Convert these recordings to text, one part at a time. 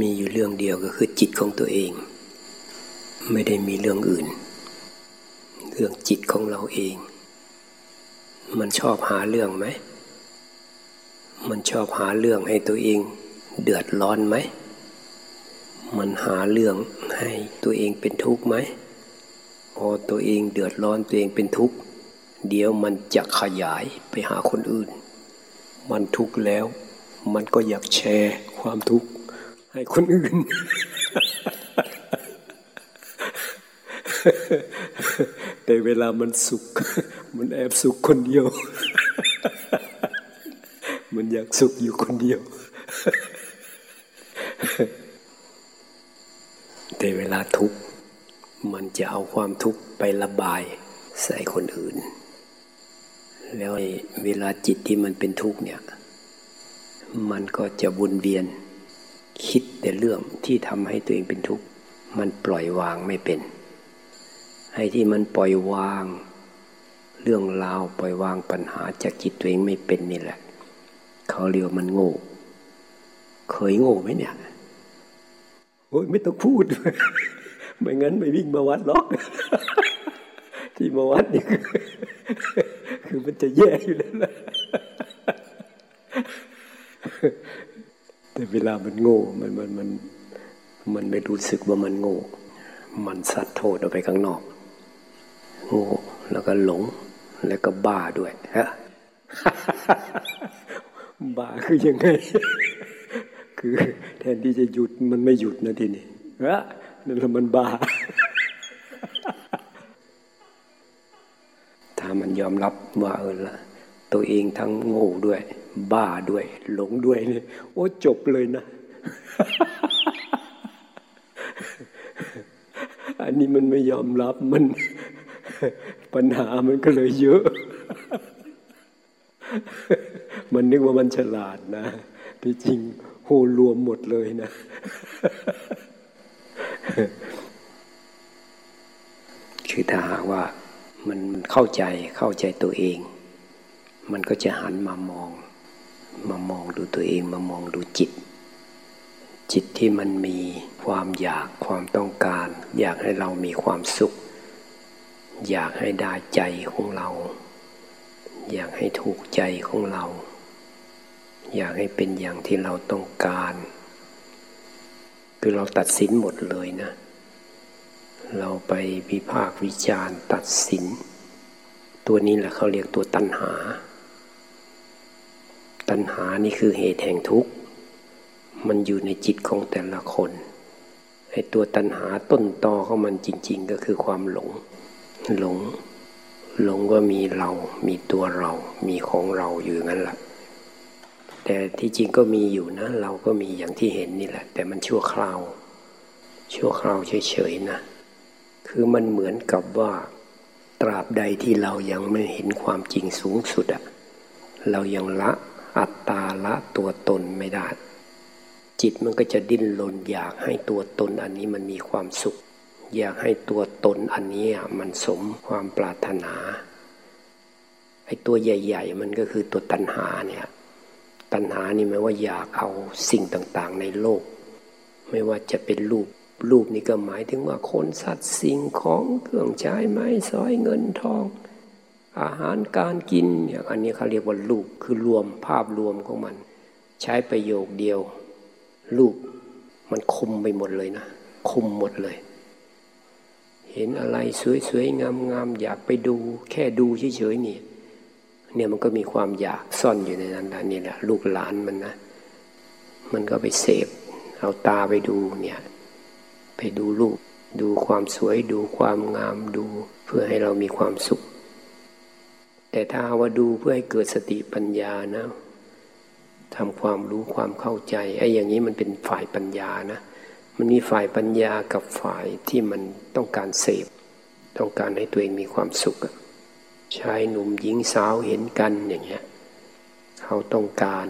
มีอยู่เรื่องเดียวก็คือจิตของตัวเอง ไม่ได้มีเรื่องอื่น เรื่องจิตของเราเอง มันชอบหาเรื่องไหม มันชอบหาเรื่องให้ตัวเอง เดือดร้อนไหม มันหาเรื่องให้ตัวเองเป็นทุกข์ไหม พอตัวเองเดือดร้อนตัวเองเป็นทุกข์ เดี๋ยวมันจะขยายไปหาคนอื่น มันทุกข์แล้ว มันก็อยากแชร์ความทุกข์ ให้คนอื่น แต่เวลามันสุข มันแอบสุขคนเดียว มันอยากสุขอยู่คนเดียว แต่เวลาทุกข์ มันจะเอาความทุกข์ไประบายใส่คนอื่น แล้วเวลาจิตที่มันเป็นทุกข์เนี่ย มันก็จะวนเวียน คิดแต่เรื่องที่ทำให้ตัวเองเป็นทุกข์มันปล่อยวางไม่เป็น ให้ที่มันปล่อยวาง เรื่องราวปล่อยวางปัญหาจากจิตตัวเองไม่เป็นนี่แหละ เขาเรียกมันโง่ เคยโง่ไหมเนี่ยโอ้ยไม่ต้องพูด ไม่งั้นไม่วิ่งมาวัดหรอก ที่มาวัดนี่คือคือมันจะแย่อยู่แล้วนะ แต่เวลามันโง่ มันมันมันมันไม่รู้สึกว่ามันโง่ มันสัตว์โทษออกไปข้างนอก โง่แล้วก็หลง แล้วก็บ้าด้วยฮะบ้าคือยังไง คือแทนที่จะหยุดมันไม่หยุดนะทีนี้ฮะนั่นแหละมันบ้า ถ้ามันยอมรับว่าเออละ ตัวเองทั้งโง่ด้วย บ้าด้วย หลงด้วยเนี่ยโอ้จบเลยนะ อันนี้มันไม่ยอมรับมัน ปัญหามันก็เลยเยอะ มันนึกว่ามันฉลาดนะที่จริงโหรวมหมดเลยนะ คือถ้าหากว่ามันเข้าใจเข้าใจตัวเอง มันก็จะหันมามอง มามองดูตัวเองมามองดูจิต จิตที่มันมีความอยากความต้องการ อยากให้เรามีความสุข อยากให้ได้ใจของเรา อยากให้ถูกใจของเรา อยากให้เป็นอย่างที่เราต้องการ คือเราตัดสินหมดเลยนะ เราไปวิพากษ์วิจารณ์ตัดสินตัวนี้แหละเขาเรียกตัวตัณหา ตัณหานี่คือเหตุแห่งทุกข์ มันอยู่ในจิตของแต่ละคนไอ้ตัวตัณหาต้นตอของมันจริง ๆ ก็คือความหลง หลง หลงว่ามีเรา มีตัวเรา มีของเราอยู่งั้นแหละแต่ที่จริงก็มีอยู่นะ เราก็มีอย่างที่เห็นนี่แหละ แต่มันชั่วคราว ชั่วคราวเฉยๆนะ คือมันเหมือนกับว่า ตราบใดที่เรายังไม่เห็นความจริงสูงสุดอะเรายังละ อัตตาละตัวตนไม่ได้ จิตมันก็จะดิ้นรนอยากให้ตัวตนอันนี้มันมีความสุข อยากให้ตัวตนอันนี้มันสมความปรารถนาไอ้ตัวใหญ่ ๆ มันก็คือตัวตัณหาเนี่ย ตัณหานี่หมายว่าอยากเอาสิ่งต่างๆ ในโลก ไม่ว่าจะเป็นรูปรูปนี่ก็หมายถึงว่าคนสัตว์สิ่งของเครื่องใช้ไม้สอยเงินทอง อาหารการกินเนี่ยอันนี้เขาเรียกว่ารูปคือรวมภาพรวมของมัน ใช้ประโยคเดียวรูปมันคุมไปหมดเลยนะ คุมหมดเลย เห็นอะไรสวยๆงามๆอยากไปดูแค่ดูเฉยๆนี่เนี่ยมันก็มีความอยากซ่อนอยู่ในนั้นนะนี่แหละลูกหลานมันนะ มันก็ไปเสพเอาตาไปดูเนี่ยไปดูรูปดูความสวยดูความงามดู เพื่อให้เรามีความสุข แต่ถ้าว่าดูเพื่อให้เกิดสติปัญญานะทำความรู้ความเข้าใจไอ้อย่างนี้มันเป็นฝ่ายปัญญานะ มันมีฝ่ายปัญญากับฝ่ายที่มันต้องการเสพ ต้องการให้ตัวเองมีความสุขชายหนุ่มหญิงสาวเห็นกันอย่างเงี้ยเขาต้องการ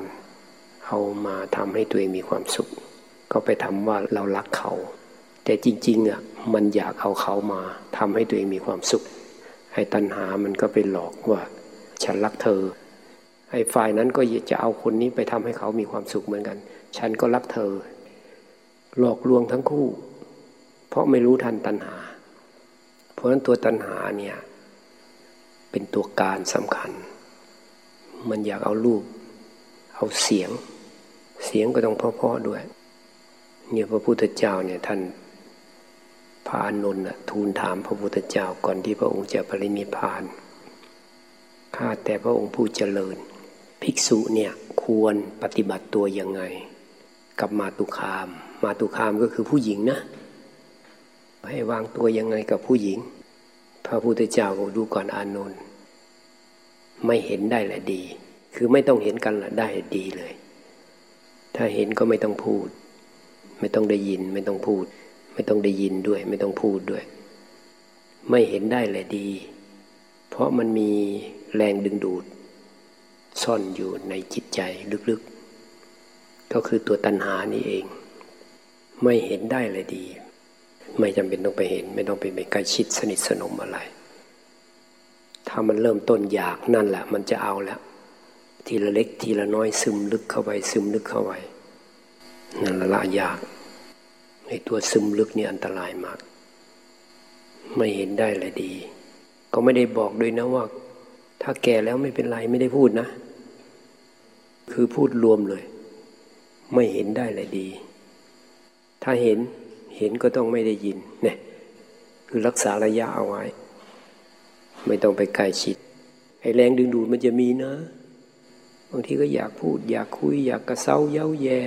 เอามาทำให้ตัวเองมีความสุข ก็ไปทำว่าเรารักเขา แต่จริงๆอะมันอยากเอาเขามาทำให้ตัวเองมีความสุขไอ้ตัณหามันก็ไปหลอกว่า ฉันรักเธอไอ้ฝ่ายนั้นก็จะเอาคนนี้ไปทำให้เขามีความสุขเหมือนกัน ฉันก็รักเธอ หลอกลวงทั้งคู่ เพราะไม่รู้ทันตัณหา เพราะฉะนั้นตัวตัณหาเนี่ยเป็นตัวการสำคัญ มันอยากเอารูป เอาเสียง เสียงก็ต้องเพาะๆด้วย เนี่ยพระพุทธเจ้าเนี่ยท่านพระอานนท์ทูลถามพระพุทธเจ้าก่อนที่พระองค์จะปรินิพพาน ข้าแต่พระองค์ผู้เจริญ ภิกษุเนี่ยควรปฏิบัติตัวยังไง กับมาตุคาม มาตุคามก็คือผู้หญิงนะ ให้วางตัวยังไงกับผู้หญิง พระพุทธเจ้าก็ดูก่อนอานนท์ไม่เห็นได้แหละดี คือไม่ต้องเห็นกันละได้ดีเลย ถ้าเห็นก็ไม่ต้องพูด ไม่ต้องได้ยินไม่ต้องพูด ไม่ต้องได้ยินด้วย ไม่ต้องพูดด้วย ไม่เห็นได้แหละดี เพราะมันมี แรงดึงดูด ซ่อนอยู่ในจิตใจลึกๆ ก็คือตัวตัณหานี่เอง ไม่เห็นได้เลยดี ไม่จำเป็นต้องไปเห็น ไม่ต้องไปไปใกล้ชิดสนิทสนมอะไร ถ้ามันเริ่มต้นอยากนั่นแหละ มันจะเอาแล้ว ทีละเล็กทีละน้อยซึมลึกเข้าไปซึมลึกเข้าไปนั่นละละอยากในตัวซึมลึกนี่อันตรายมาก ไม่เห็นได้เลยดี ก็ไม่ได้บอกด้วยนะว่า ถ้าแก่แล้วไม่เป็นไรไม่ได้พูดนะ คือพูดรวมเลย ไม่เห็นได้เลยดี ถ้าเห็นเห็นก็ต้องไม่ได้ยินเนี่ยคือรักษาระยะเอาไว้ ไม่ต้องไปใกล้ชิดไอ้แรงดึงดูดมันจะมีนะ บางทีก็อยากพูด อยากคุย อยากกระเซ้าเย้าแย่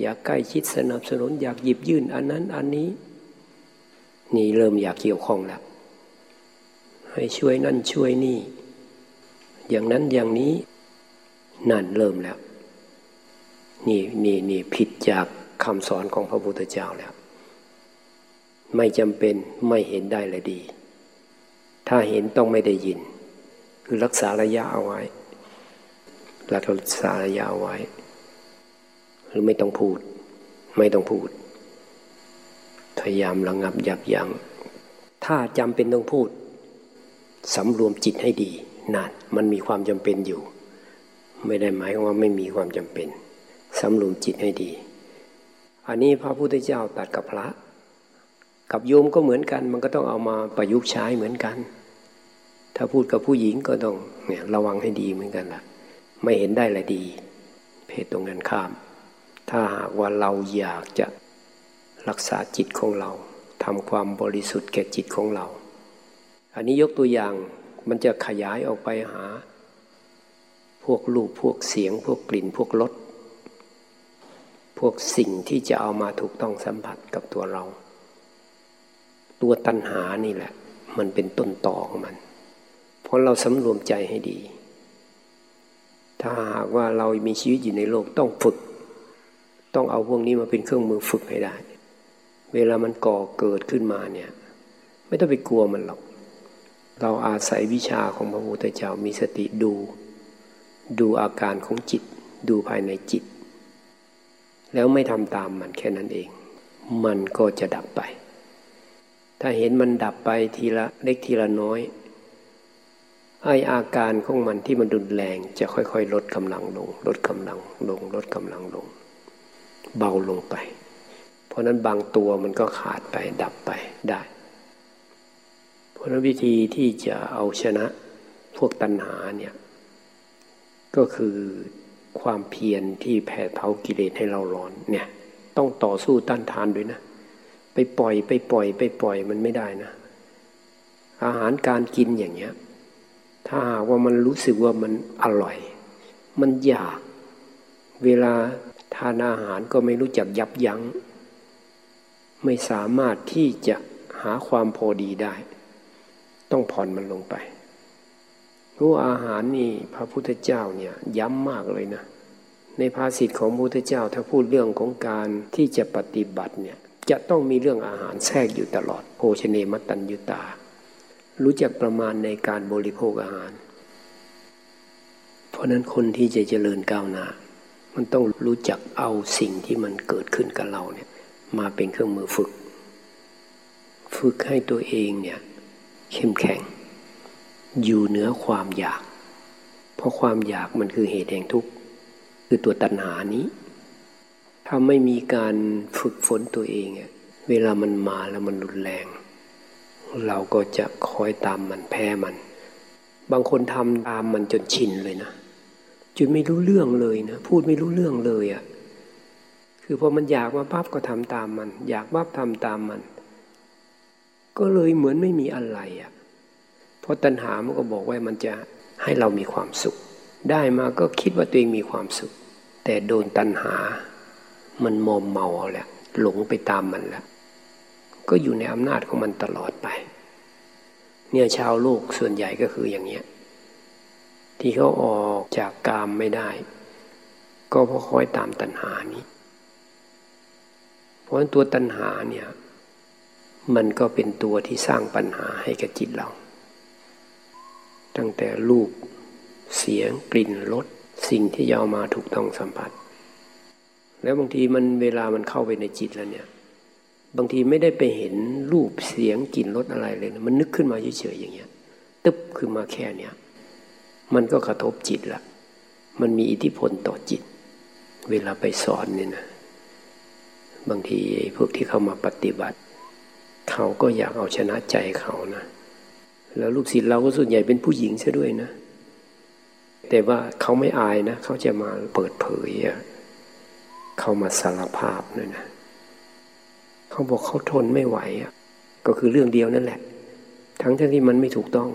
อยากใกล้ชิดสนับสนุน อยากหยิบยื่นอันนั้นอันนี้ นี่เริ่มอยากเกี่ยวข้องแล้ว ให้ช่วยนั่นช่วยนี่ อย่างนั้นอย่างนี้นั่นเริ่มแล้ว นี่นี่นี่ผิดจากคำสอนของพระพุทธเจ้าแล้ว ไม่จำเป็นไม่เห็นได้เลยดี ถ้าเห็นต้องไม่ได้ยิน คือรักษาระยะเอาไว้รักษาระยะเอาไว้ หรือไม่ต้องพูด ไม่ต้องพูด พยายามระงับยับยัง้งถ้าจำเป็นต้องพูด สำรวมจิตให้ดีนั่นมันมีความจำเป็นอยู่ ไม่ได้หมายว่าไม่มีความจำเป็นสำรวมจิตให้ดี อันนี้พระพุทธเจ้าตัดกับพระ กับโยมก็เหมือนกัน มันก็ต้องเอามาประยุกต์ใช้เหมือนกัน ถ้าพูดกับผู้หญิงก็ต้องเนี่ยระวังให้ดีเหมือนกันละ่ะ ไม่เห็นได้ละดี เพศตรงกันข้าม ถ้าหากว่าเราอยากจะรักษาจิตของเราทำความบริสุทธิ์แก่จิตของเรา อันนี้ยกตัวอย่างมันจะขยายออกไปหา พวกรูปพวกเสียง พวกกลิ่นพวกรสพวกสิ่งที่จะเอามาถูกต้องสัมผัสกับตัวเรา ตัวตัณหานี่แหละ มันเป็นต้นต่อของมัน เพราะเราสำรวมใจให้ดี ถ้าหากว่าเรามีชีวิตอยู่ในโลกต้องฝึก ต้องเอาพวกนี้มาเป็นเครื่องมือฝึกให้ได้ เวลามันก่อเกิดขึ้นมาเนี่ย ไม่ต้องไปกลัวมันหรอก เราอาศัยวิชาของพระพุทธเจ้ามีสติดู ดูอาการของจิต ดูภายในจิต แล้วไม่ทำตามมันแค่นั้นเอง มันก็จะดับไป ถ้าเห็นมันดับไปทีละเล็กทีละน้อยไออาการของมันที่มันรุนแรงจะค่อยๆ ลดกำลังลง ลดกำลังลง ลดกำลังลง เบาลงไป เพราะนั้นบางตัวมันก็ขาดไปดับไปได้ เพราะวิธีที่จะเอาชนะพวกตัณหาเนี่ยก็คือความเพียรที่แผดเผากิเลสให้เราร้อนเนี่ยต้องต่อสู้ต้านทานด้วยนะ ไปปล่อยไปปล่อย ไปปล่อยมันไม่ได้นะ อาหารการกินอย่างเงี้ย ถ้าว่ามันรู้สึกว่ามันอร่อย มันอยาก เวลาทานอาหารก็ไม่รู้จักยับยัง้ง ไม่สามารถที่จะหาความพอดีได้ ต้องผ่อนมันลงไป รู้อาหารนี่พระพุทธเจ้าเนี่ยย้ำมากเลยนะ ในภาษิตของพระพุทธเจ้าถ้าพูดเรื่องของการที่จะปฏิบัติเนี่ยจะต้องมีเรื่องอาหารแทรกอยู่ตลอดโภชเนมตัญยุตา รู้จักประมาณในการบริโภคอาหาร เพราะนั้นคนที่จะเจริญก้าวหน้ามันต้องรู้จักเอาสิ่งที่มันเกิดขึ้นกับเราเนี่ยมาเป็นเครื่องมือฝึก ฝึกให้ตัวเองเนี่ย เข้มแข็ง อยู่เหนือความอยาก เพราะความอยากมันคือเหตุแห่งทุกข์ คือตัวตัณหานี้ ถ้าไม่มีการฝึกฝนตัวเอง เวลามันมาแล้วมันรุนแรง เราก็จะคอยตามมันแพ้มัน บางคนทำตามมันจนชินเลยนะจนไม่รู้เรื่องเลยนะ พูดไม่รู้เรื่องเลยอะ่ะคือพอมันอยากมาปั๊บก็ทำตามมัน อยากปั๊บทำตามมัน ก็เลยเหมือนไม่มีอะไรอะ่ะเพราะตัณหามันก็บอกว่ามันจะให้เรามีความสุข ได้มาก็คิดว่าตัวเองมีความสุข แต่โดนตัณหา มันมอมเมาแหละหลงไปตามมันแล้วก็อยู่ในอำนาจของมันตลอดไป เนี่ยชาวโลกส่วนใหญ่ก็คืออย่างเนี้ยที่เขาออกจากกามไม่ได้ ก็เพราะคอยตามตัณหานี้ เพราะตัวตัณหาเนี่ย มันก็เป็นตัวที่สร้างปัญหาให้กับจิตเรา ตั้งแต่รูป เสียง กลิ่น รส สิ่งที่ยาวมาถูกต้องสัมผัส แล้วบางทีมันเวลามันเข้าไปในจิตแล้วเนี่ย บางทีไม่ได้ไปเห็นรูป เสียง กลิ่น รสอะไรเลยนะมันนึกขึ้นมาเฉยๆอย่างเงี้ย ตึ๊บขึ้นมาแค่เนี้ย มันก็กระทบจิตละ มันมีอิทธิพลต่อจิต เวลาไปสอนเนี่ยนะ บางทีพวกที่เข้ามาปฏิบัติ เขาก็อยากเอาชนะใจเขานะ แล้วลูกศิษย์เราก็ส่วนใหญ่เป็นผู้หญิงซะด้วยนะ แต่ว่าเขาไม่อายนะ เขาจะมาเปิดเผยเขามาสารภาพเลยนะ เขาบอกเขาทนไม่ไหวอะก็คือเรื่องเดียวนั่นแหละ ทั้งที่มันไม่ถูกต้อง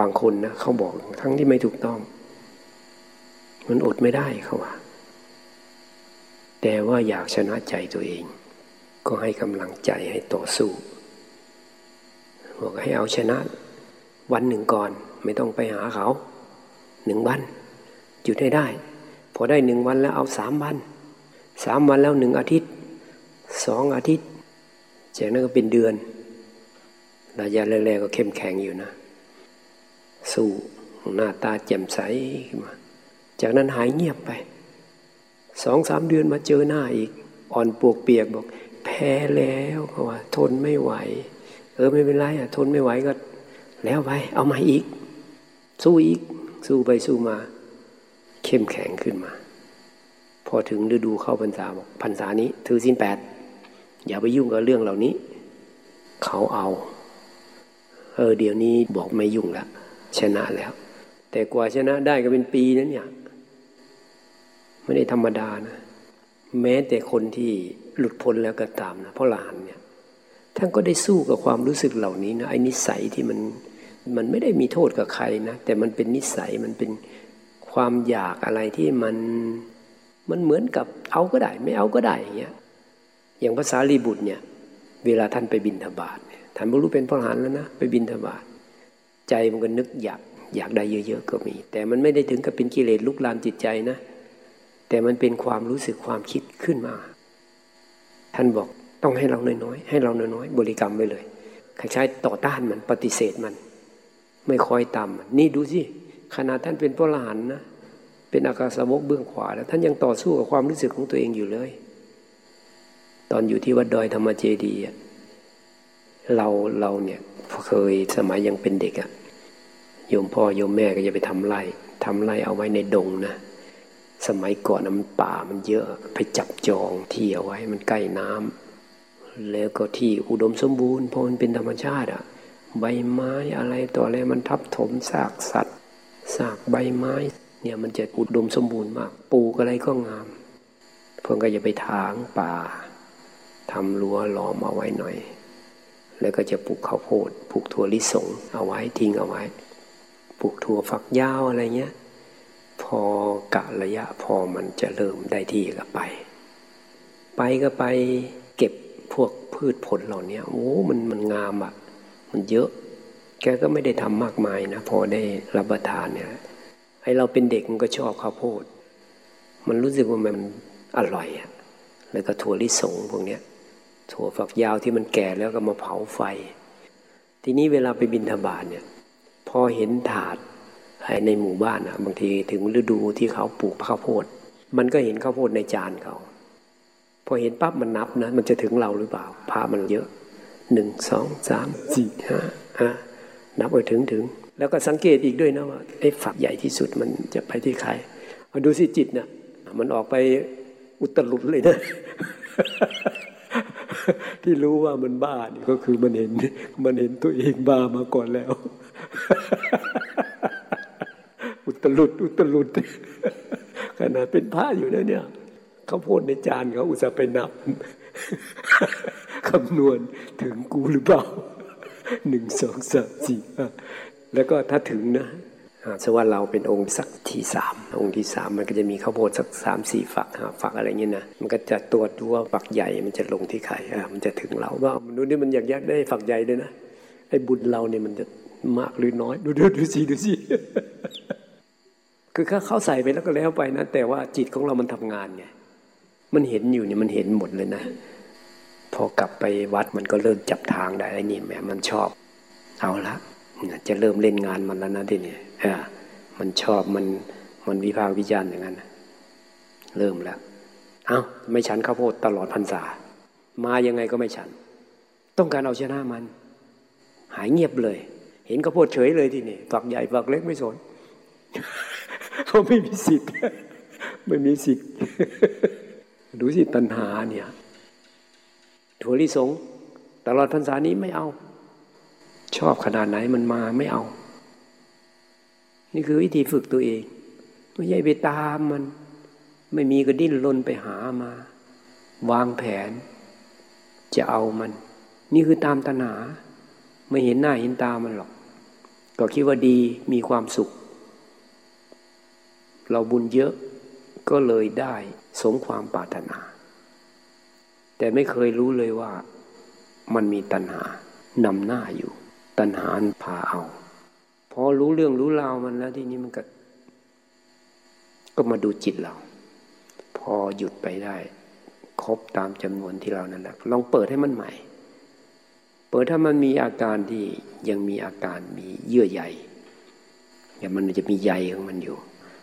บางคนนะเขาบอกทั้งที่ไม่ถูกต้อง มันอดไม่ได้เขาว่าแต่ว่าอยากชนะใจตัวเอง ก็ให้กำลังใจให้ต่อสู้ บอกให้เอาชนะ วันหนึ่งก่อน ไม่ต้องไปหาเขาหนึ่งวันหยุดให้ได้ พอได้หนึ่งวันแล้วเอาสามวันสามวันแล้วหนึ่งอาทิตย์สองอาทิตย์จากนั้นก็เป็นเดือนระยะแรกๆก็เข้มแข็งอยู่นะ สู้หน้าตาแจ่มใสขึ้นมา จากนั้นหายเงียบไปสองสามเดือนมาเจอหน้าอีก อ่อนปวกเปียกบอก แพ้แล้วเขาว่า ทนไม่ไหว เออไม่เป็นไรอะทนไม่ไหวก็ แล้วไป เอามาอีก สู้อีก สู้ไปสู้มา เข้มแข็งขึ้นมา พอถึงฤดูเข้าพรรษาบอกพรรษานี้ ถือสินแปดอย่าไปยุ่งกับเรื่องเหล่านี้ เขาเอา เออเดี๋ยวนี้บอกไม่ยุ่งละชนะแล้ว แต่กว่าชนะได้ก็เป็นปีนั้นเนี่ยไม่ได้ธรรมดานะ แม้แต่คนที่หลุดพ้นแล้วก็ตามนะเพราะหลานเนี่ย ท่านก็ได้สู้กับความรู้สึกเหล่านี้นะไอ้นิสัยที่มันมันไม่ได้มีโทษกับใครนะแต่มันเป็นนิสัยมันเป็นความอยากอะไรที่มันมันเหมือนกับเอาก็ได้ ไม่เอาก็ได้อย่างเงี้ยอย่างภาษาลีบุตรเนี่ย เวลาท่านไปบินทบาทท่านบรรลุเป็นพระอหันแล้วนะไปบินทบาทใจมันก็นึกอยากอยากได้เยอะๆก็มี แต่มันไม่ได้ถึงกับเป็นกิเลสลุกลามจิตใจนะ แต่มันเป็นความรู้สึกความคิดขึ้นมา ท่านบอก ต้องให้เราน้อยๆให้เราน้อยๆบริกรรมไปเลยคล้ายๆต่อต้านมันปฏิเสธมัน ไม่คอยตามมันนี่ดูสิขนาดท่านเป็นพระอรหันต์นะเป็นอากาศวกเบื้องขวาแล้ว ท่านยังต่อสู้กับความรู้สึกของตัวเองอยู่เลย ตอนอยู่ที่วัดดอยธรรมเจดีย์เราเราเนี่ยเคยสมัยยังเป็นเด็กอะโยมพ่อโยมแม่ก็จะไปทำไร่ทำไร่เอาไว้ในดงนะสมัยก่อนมันป่ามันเยอะไปจับจองที่เอาไว้มันใกล้น้ำ แล้วก็ที่อุดมสมบูรณ์เพราะมันเป็นธรรมชาติอะใบไม้อะไรต่ออะไรมันทับถมซากสัตว์ซากใบไม้เนี่ยมันจะอุดมสมบูรณ์มากปลูกอะไรก็งามเพื่อนก็จะไปถางป่าทำรั้วล้อมเอาไว้หน่อย แล้วก็จะปลูกข้าวโพดปลูกถั่วลิสงเอาไว้ทิ้งเอาไว้ปลูกถั่วฝักยาวอะไรเงี้ยพอกะระยะพอมันจะเริ่มได้ที่ก็ไป ไปก็ไป พวกพืชผลเหล่านี้โอ้ มันมันงามอะ่ะ มันเยอะ แกก็ไม่ได้ทำมากมายนะ พอได้รับประทานเนี่ยไอเราเป็นเด็กมันก็ชอบข้าวโพด มันรู้สึกว่ามันอร่อยอะแล้วก็ถั่วลิสงพวกเนี้ย ถั่วฝักยาวที่มันแก่แล้วก็มาเผาไฟ ทีนี้เวลาไปบินทบาทเนี่ย พอเห็นถาดในหมู่บ้านอะ บางทีถึงฤดูที่เขาปลูกข้าวโพด มันก็เห็นข้าวโพดในจานเขา พอเห็นปั๊บมันนับนะ มันจะถึงเราหรือเปล่าพามันเยอะหนึ่งสองสามสี่ห้าฮะนับไปถึงถึง แล้วก็สังเกตอีกด้วยนะว่าไอ้ฝักใหญ่ที่สุดมันจะไปที่ใครมาดูสิจิตเนะ่ยมันออกไปอุตลุดเลยนะที่รู้ว่ามันบ้านี่ก็คือมันเห็นมันเห็นตัวเองบ้ามาก่อนแล้ว อุตลุดอุตลุดขนาดเป็นพระอยู่นะเนี่ย เขาพูดในจานเขาอุตส่าห์ไปนับคำนวณถึงกูหรือเปล่าหนึ่งสองสามสี่แล้วก็ถ้าถึงนะสว่าเราเป็นองค์สักที่สามองค์ที่สามมันก็จะมีข้าวโพดสักสามสี่ฝักหาฝักอะไรเงี้ยนะมันก็จะตรวจดูว่าฝักใหญ่มันจะลงที่ใครอะมันจะถึงเราว่ามนุษย์นี่มันอยากยักได้ฝักใหญ่ด้วยนะไอ้บุญเราเนี่ยมันจะมากหรือน้อย ดูดูดูสิดูสิคือถ้าเข้าใส่ไปแล้วก็แล้วไปนะแต่ว่าจิตของเรามันทำงานไง มันเห็นอยู่เนี่ยมันเห็นหมดเลยนะ พอกลับไปวัดมันก็เริ่มจับทางได้ไอ้นี่แหมมันชอบ เอาละจะเริ่มเล่นงานมันแล้วนะที่นี่มันชอบมันมันวิพากษ์วิจารณ์อย่างนั้นเริ่มแล้ว เอา้าไม่ฉันข้าวโพดตลอดพรรษา มายังไงก็ไม่ฉัน ต้องการเอาชนะมัน หายเงียบเลย เห็นข้าวโพดเฉยเลยที่นี่ฝักใหญ่ฝักเล็กไม่สนเขาไม่มีสิทธิ์ไม่มีสิทธิ์ ดูสิตัณหาเนี่ยถั่วลิสงตลอดพรรษานี้ไม่เอา ชอบขนาดไหนมันมาไม่เอา นี่คือวิธีฝึกตัวเองไม่ใช่ไปตามมัน ไม่มีก็ดิ้นรนไปหามาวางแผน จะเอามัน นี่คือตามตัณหา ไม่เห็นหน้าเห็นตามันหรอก ก็คิดว่าดีมีความสุข เราบุญเยอะก็เลยได้ สมความปรารถนา แต่ไม่เคยรู้เลยว่า มันมีตัณหานำหน้าอยู่ ตัณหาพาเอา พอรู้เรื่องรู้ราวมันแล้วทีนี้มันก็ ก็มาดูจิตเรา พอหยุดไปได้ ครบตามจำนวนที่เรานั้นนะลองเปิดให้มันใหม่ เปิดถ้ามันมีอาการที่ยังมีอาการมีเยื่อใยอย่างมันจะมีใยของมันอยู่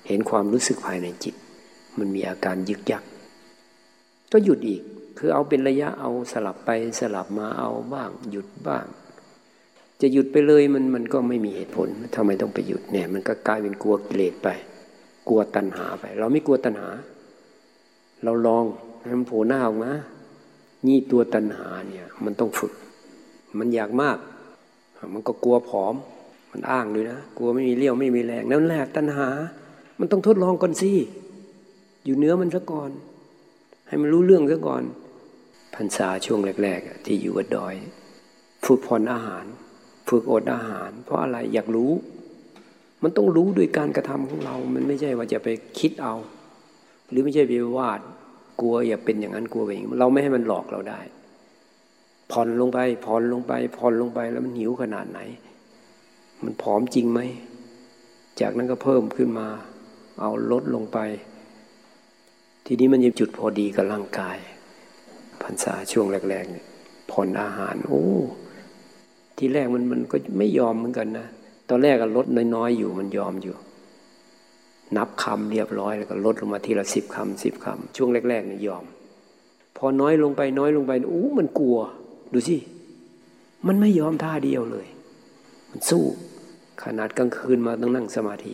เห็นความรู้สึกภายในจิต มันมีอาการยึกยัก ก็หยุดอีก คือเอาเป็นระยะเอาสลับไปสลับมาเอาบ้าง หยุดบ้าง จะหยุดไปเลยมันมันก็ไม่มีเหตุผลทำไมต้องไปหยุดเนี่ย มันก็กลายเป็นกลัวกิเลสไป กลัวตัณหาไป เราไม่กลัวตัณหา เราลองให้มันโผล่หน้าออกมานี่ตัวตัณหาเนี่ย มันต้องฝึก มันอยากมาก มันก็กลัวผอม มันอ้างด้วยนะ กลัวไม่มีเลี้ยวไม่มีแรงนั่นแหละตัณหา มันต้องทดลองก่อนสิ อยู่เนื้อมันซะก่อน ให้มันรู้เรื่องซะก่อนพรรษาช่วงแรก ๆ ที่อยู่วัดดอย ฝึกผ่อนอาหาร ฝึกอดอาหาร เพราะอะไรอยากรู้ มันต้องรู้ด้วยการกระทำของเรา มันไม่ใช่ว่าจะไปคิดเอา หรือไม่ใช่ไปวาดกลัวอย่าเป็นอย่างนั้นกลัวอย่างนี้เราไม่ให้มันหลอกเราได้ ผ่อนลงไป ผ่อนลงไป ผ่อนลงไปแล้วมันหิวขนาดไหน มันผอมจริงไหม จากนั้นก็เพิ่มขึ้นมา เอาลดลงไป ทีนี้มันยังจุดพอดีกับร่างกายพรรษาช่วงแรกๆเนี่ยผ่อนอาหาร โอ้ทีแรกมันมันก็ไม่ยอมเหมือนกันนะตอนแรกก็ลดน้อยๆอยู่มันยอมอยู่ นับคำเรียบร้อยแล้วก็ลดลงมาทีละสิบคำสิบคำช่วงแรกๆเนี่ยยอม พอน้อยลงไปน้อยลงไปโอ้มันกลัว ดูสิมันไม่ยอมท่าเดียวเลย มันสู้ขนาดกลางคืนมาต้องนั่งสมาธิ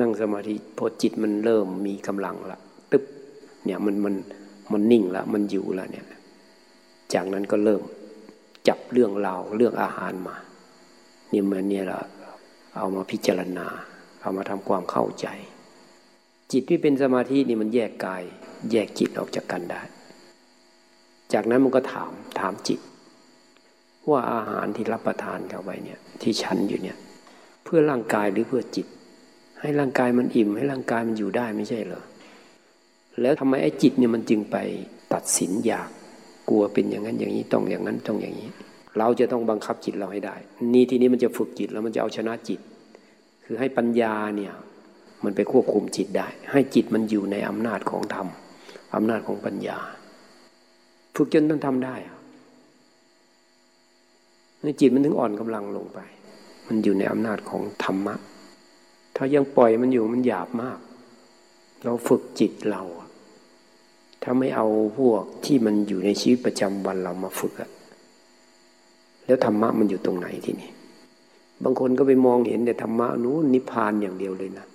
นั่งสมาธิพอจิตมันเริ่มมีกำลังละตึ๊บเนี่ยมันมันมันนิ่งล้วมันอยู่ล้วเนี่ย จากนั้นก็เริ่มจับเรื่องราวเรื่องอาหารมาเนี่ยมันเนี่ยละเอามาพิจารณา เอามาทำความเข้าใจ จิตที่เป็นสมาธินี่มันแยกกาย แยกจิตออกจากกันได้ จากนั้นมันก็ถามถามจิต ว่าอาหารที่รับประทานเข้าไปเนี่ย ที่ฉันอยู่เนี่ย เพื่อร่างกายหรือเพื่อจิต ให้ร่างกายมันอิ่ม ให้ร่างกายมันอยู่ได้ไม่ใช่เหรอแล้วทำไมไอ้จิตเนี่ยมันจึงไปตัดสินอยากกลัวเป็นอย่างนั้นอย่างนี้ต้องอย่างนั้นต้องอย่างนี้ เราจะต้องบังคับจิตเราให้ได้ นี่ทีนี้มันจะฝึกจิตแล้วมันจะเอาชนะจิต คือให้ปัญญาเนี่ยมันไปควบคุมจิตได้ ให้จิตมันอยู่ในอำนาจของธรรมอำนาจของปัญญา ฝึกจนต้องทำได้ในจิตมันถึงอ่อนกำลังลงไป มันอยู่ในอำนาจของธรรมะ ถ้ายังปล่อยมันอยู่มันหยาบมาก เราฝึกจิตเราถ้าไม่เอาพวกที่มันอยู่ในชีวิตประจำวันเรามาฝึกอะแล้วธรรมะมันอยู่ตรงไหนที่นี่ บางคนก็ไปมองเห็นแต่ธรรมะนู้นนิพพานอย่างเดียวเลยนะ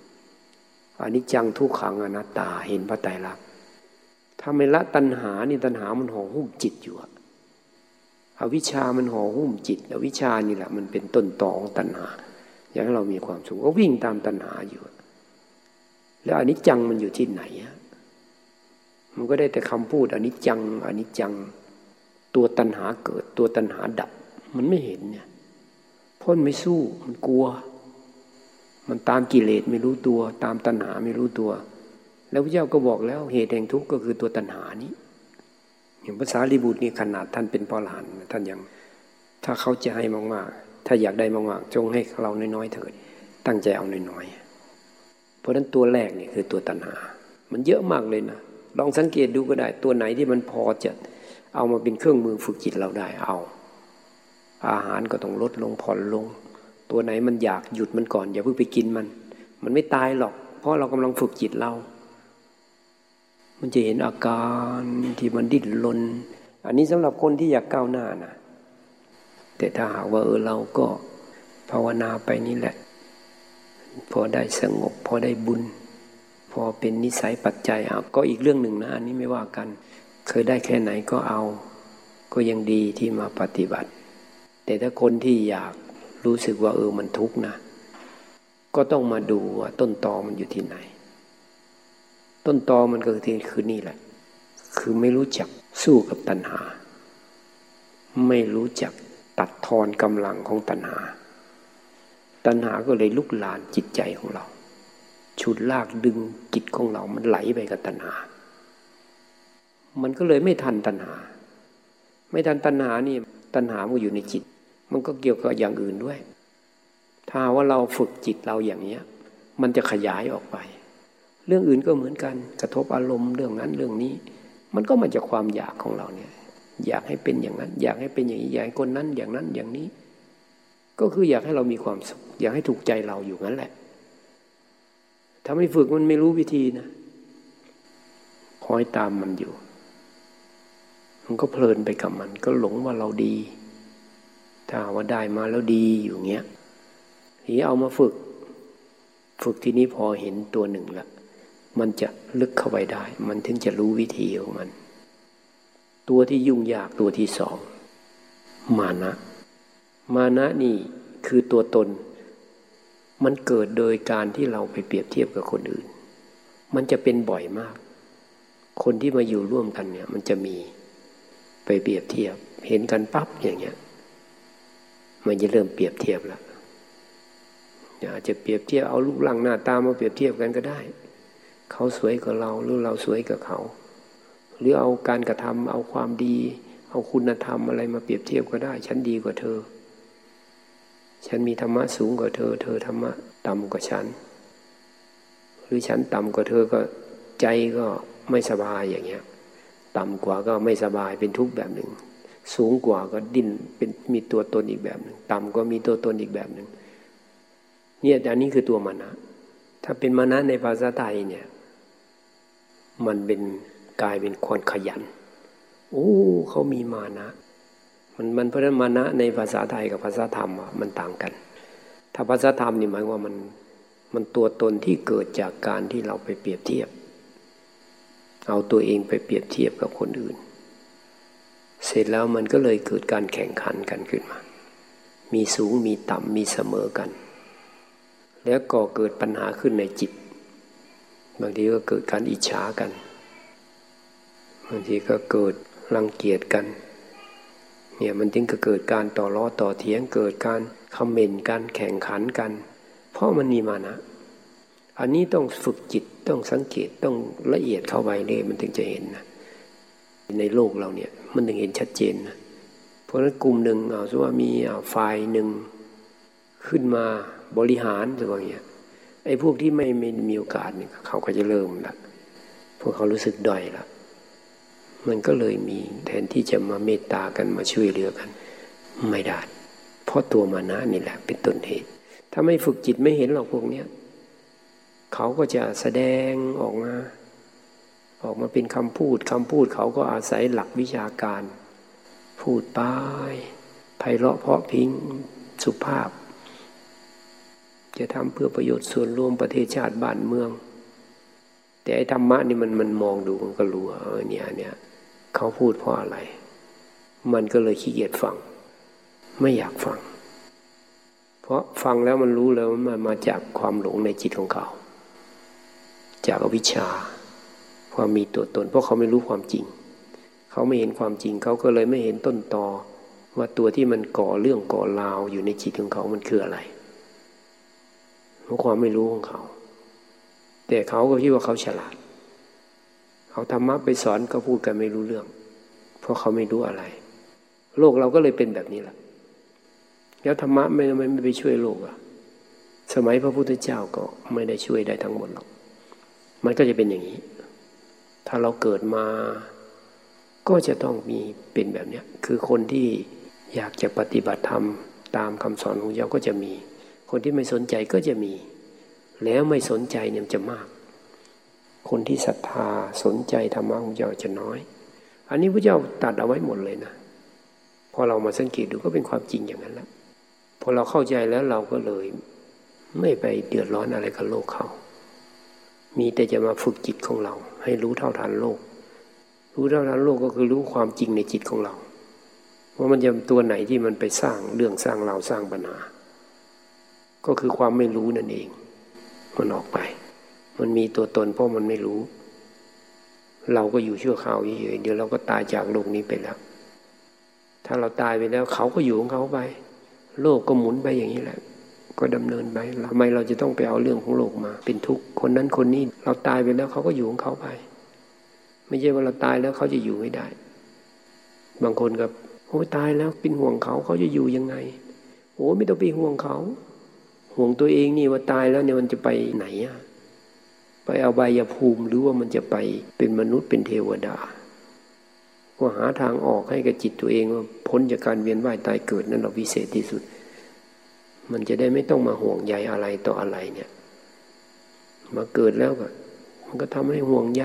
อันนี้จังทุกขังอนัตตาเห็นพระไตรลักษณ์ถ้าไม่ละตัณหานี่ตัณหามันห่อหุ้มจิตอยู่อะอวิชามันห่อหุ้มจิต อวิชานี่แหละ มันเป็นต้นตอของตัณหา อยากให้เรามีความสุขก็วิ่งตามตัณหาอยู่ แล้วอนิจจังมันอยู่ที่ไหนมันก็ได้แต่คำพูดอนิจจังอนิจจังตัวตัณหาเกิด ตัวตัณหาดับ มันไม่เห็นเนี่ยพ้นไม่สู้มันกลัว มันตามกิเลสไม่รู้ตัว ตามตัณหาไม่รู้ตัว แล้วพระเจ้าก็บอกแล้วเหตุแห่งทุกข์ก็คือตัวตัณหานี้อย่างภาษาลิบุตรนี่ขนาดท่านเป็นปอลหันท่านยังถ้าเขาจะให้มากๆ ถ้าอยากได้มากๆจงให้เราน้อยๆเถิด ตั้งใจเอาน้อยๆเพราะฉะนั้นตัวแรกนี่คือตัวตัณหา มันเยอะมากเลยนะลองสังเกตดูก็ได้ ตัวไหนที่มันพอจะเอามาเป็นเครื่องมือฝึกจิตเราได้เอา อาหารก็ต้องลดลงผ่อนลง ตัวไหนมันอยากหยุดมันก่อน อย่าเพิ่งไปกินมัน มันไม่ตายหรอก เพราะเรากำลังฝึกจิตเรา มันจะเห็นอาการที่มันดิ้นรนอันนี้สำหรับคนที่อยากก้าวหน้านะ แต่ถ้าหากว่าเออเราก็ภาวนาไปนี่แหละ พอได้สงบ พอได้บุญ พอเป็นนิสัยปัจจัยเอาก็อีกเรื่องหนึ่งนะ อันนี้ไม่ว่ากัน เคยได้แค่ไหนก็เอา ก็ยังดีที่มาปฏิบัติ แต่ถ้าคนที่อยากรู้สึกว่าเออมันทุกข์นะ ก็ต้องมาดูว่าต้นตอมันอยู่ที่ไหน ต้นตอมันก็คือคือนี่แหละ คือไม่รู้จักสู้กับตัณหา ไม่รู้จัก ตัดทอนกำลังของตัณหา ตัณหาก็เลยลุกลานจิตใจของเรา ฉุดลากดึงจิตของเรา มันไหลไปกับตัณหา มันก็เลยไม่ทันตัณหา ไม่ทันตัณหานี่ตัณหามันอยู่ในจิต มันก็เกี่ยวกับอย่างอื่นด้วย ถ้าว่าเราฝึกจิตเราอย่างเนี้ย มันจะขยายออกไป เรื่องอื่นก็เหมือนกัน กระทบอารมณ์เรื่องนั้นเรื่องนี้ มันก็มาจากความอยากของเราเนี่ย อยากให้เป็นอย่างนั้น อยากให้เป็นอย่างนี้อยากให้คนนั้นอย่างนั้นอย่างนี้ ก็คืออยากให้เรามีความสุขอยากให้ถูกใจเราอยู่งั้นแหละถ้าไม่ฝึกมันไม่รู้วิธีนะคอยตามมันอยู่ มันก็เพลินไปกับมัน ก็หลงว่าเราดี ถ้าว่าได้มาแล้วดีอยู่เงี้ยทีเอามาฝึก ฝึกทีนี้พอเห็นตัวหนึ่งละมันจะลึกเข้าไปได้ มันถึงจะรู้วิธีของมัน ตัวที่ยุ่งยากตัวที่สอง มานะ มานะนี่คือตัวตน มันเกิดโดยการที่เราไปเปรียบเทียบกับคนอื่น มันจะเป็นบ่อยมาก คนที่มาอยู่ร่วมกันเนี่ย มันจะมีไปเปรียบเทียบ เห็นกันปั๊บอย่างเงี้ย มันจะเริ่มเปรียบเทียบแล้วอาจจะเปรียบเทียบเอาลูกหลังหน้าตามาเปรียบเทียบกันก็ได้ เขาสวยกว่าเราหรือเราสวยกว่าเขา หรือเอาการกระทำเอาความดี เอาคุณธรรมอะไรมาเปรียบเทียบก็ได้ ฉันดีกว่าเธอ ฉันมีธรรมะสูงกว่าเธอ เธอธรรมะต่ำกว่าฉัน หรือฉันต่ำกว่าเธอก็ใจก็ไม่สบายอย่างเงี้ย ต่ำกว่าก็ไม่สบายเป็นทุกข์แบบหนึ่ง สูงกว่าก็ดิ้นเป็นมีตัวตนอีกแบบหนึ่งต่ำก็มีตัวตนอีกแบบหนึ่งเนี่ยอันนี้คือตัวมานะ ถ้าเป็นมานะในภาษาไทยเนี่ย มันเป็น กลายเป็นคนขยัน โอ้เขามีมานะ มันมันเพราะนั้นมานะในภาษาไทยกับภาษาธรรมมันต่างกัน ถ้าภาษาธรรมนี่หมายว่ามันมันตัวตนที่เกิดจากการที่เราไปเปรียบเทียบ เอาตัวเองไปเปรียบเทียบกับคนอื่น เสร็จแล้วมันก็เลยเกิดการแข่งขันกันขึ้นมา มีสูงมีต่ำมีเสมอกัน แล้วก็เกิดปัญหาขึ้นในจิต บางทีก็เกิดการอิจฉากัน บางทีก็เกิดรังเกียจกัน เนี่ยมันจึงก็เกิดการต่อล้อต่อเถียงเกิดการคอมเมนต์กันแข่งขันกัน เพราะมันมีมานะ อันนี้ต้องฝึกจิตต้องสังเกตต้องละเอียดเข้าไปเลยมันถึงจะเห็นนะในโลกเราเนี่ยมันถึงเห็นชัดเจนนะเพราะนั้นกลุ่มหนึ่งเอาสมมติว่ามีฝ่ายหนึ่งขึ้นมาบริหารอว่าอย่างเงี้ยไอ้พวกที่ไม่ไม่มีโอกาสเนี่ยเขาก็จะเริ่มละพวกเขารู้สึกด้อยละ มันก็เลยมีแทนที่จะมาเมตตากันมาช่วยเหลือกัน ไม่ได้ เพราะตัวมานะนี่แหละเป็นต้นเหตุ ถ้าไม่ฝึกจิตไม่เห็นหรอกพวกเนี้ยเขาก็จะแสดงออกมา ออกมาเป็นคำพูดคำพูดเขาก็อาศัยหลักวิชาการ พูดไปไพเราะเพาะพิงสุภาพ จะทำเพื่อประโยชน์ส่วนรวมประเทศชาติบ้านเมืองแต่ไอ้ธรรมะนี่มันมันมองดูมันก็รู้เนี่ยเนี่ย เขาพูดเพราะอะไร มันก็เลยขี้เกียจฟัง ไม่อยากฟัง เพราะฟังแล้วมันรู้แล้วมันมาจากความหลงในจิตของเขา จากอวิชชา ความมีตัวตน เพราะเขาไม่รู้ความจริง เขาไม่เห็นความจริง เขาก็เลยไม่เห็นต้นตอว่าตัวที่มันก่อเรื่องก่อราวอยู่ในจิตของเขา มันคืออะไรเพราะความไม่รู้ของเขา แต่เขาก็คิดว่าเขาฉลาด เอาธรรมะไปสอนก็พูดกันไม่รู้เรื่อง เพราะเขาไม่รู้อะไร โลกเราก็เลยเป็นแบบนี้แหละแล้วธรรมะไม่ไม่ไม่ไปช่วยโลกอะสมัยพระพุทธเจ้าก็ไม่ได้ช่วยได้ทั้งหมดหรอกมันก็จะเป็นอย่างนี้ ถ้าเราเกิดมาก็จะต้องมีเป็นแบบนี้คือคนที่อยากจะปฏิบัติธรรมตามคำสอนของเจ้าก็จะมี คนที่ไม่สนใจก็จะมี แล้วไม่สนใจเนี่ยจะมาก คนที่ศรัทธาสนใจธรรมะของเจ้าจะน้อย อันนี้พระเจ้าตัดเอาไว้หมดเลยนะ พอเรามาสังเกตดูก็เป็นความจริงอย่างนั้นแล้วพอเราเข้าใจแล้วเราก็เลย ไม่ไปเดือดร้อนอะไรกับโลกเขา มีแต่จะมาฝึกจิตของเรา ให้รู้เท่าทันโลก รู้เท่าทันโลกก็คือรู้ความจริงในจิตของเราว่ามันจะตัวไหนที่มันไปสร้างเรื่องสร้างเราสร้างปัญหา ก็คือความไม่รู้นั่นเองมันออกไป มันมีตัวตนเพราะมันไม่รู้ เราก็อยู่ชั่วคราวเฉยๆเดี๋ยวเราก็ตายจากโลกนี้ไปแล้ว ถ้าเราตายไปแล้ว เขาก็อยู่ของเขาไป โลกก็หมุนไปอย่างนี้แหละ ก็ดำเนินไปทำไมเราจะต้องไปเอาเรื่องของโลกมา เป็นทุกข์คนนั้นคนนี้เราตายไปแล้วเขาก็อยู่ของเขาไป ไม่ใช่ว่าเราตายแล้วเขาจะอยู่ไม่ได้ บางคนกับโอ้ตายแล้วเป็นห่วงเขาเขาจะอยู่ยังไง โอ้ไม่ต้องไปห่วงเขาห่วงตัวเองนี่ว่าตายแล้วเนี่ยมันจะไปไหนอะ ไปเอาใบยภูมิหรือว่ามันจะไปเป็นมนุษย์เป็นเทวดา ก็หาทางออกให้กับจิตตัวเองว่าพ้นจากการเวียนว่ายตายเกิดนั่นเราวิเศษที่สุด มันจะได้ไม่ต้องมาห่วงใยอะไรต่ออะไรเนี่ย มาเกิดแล้วก็มันก็ทำให้ห่วงใย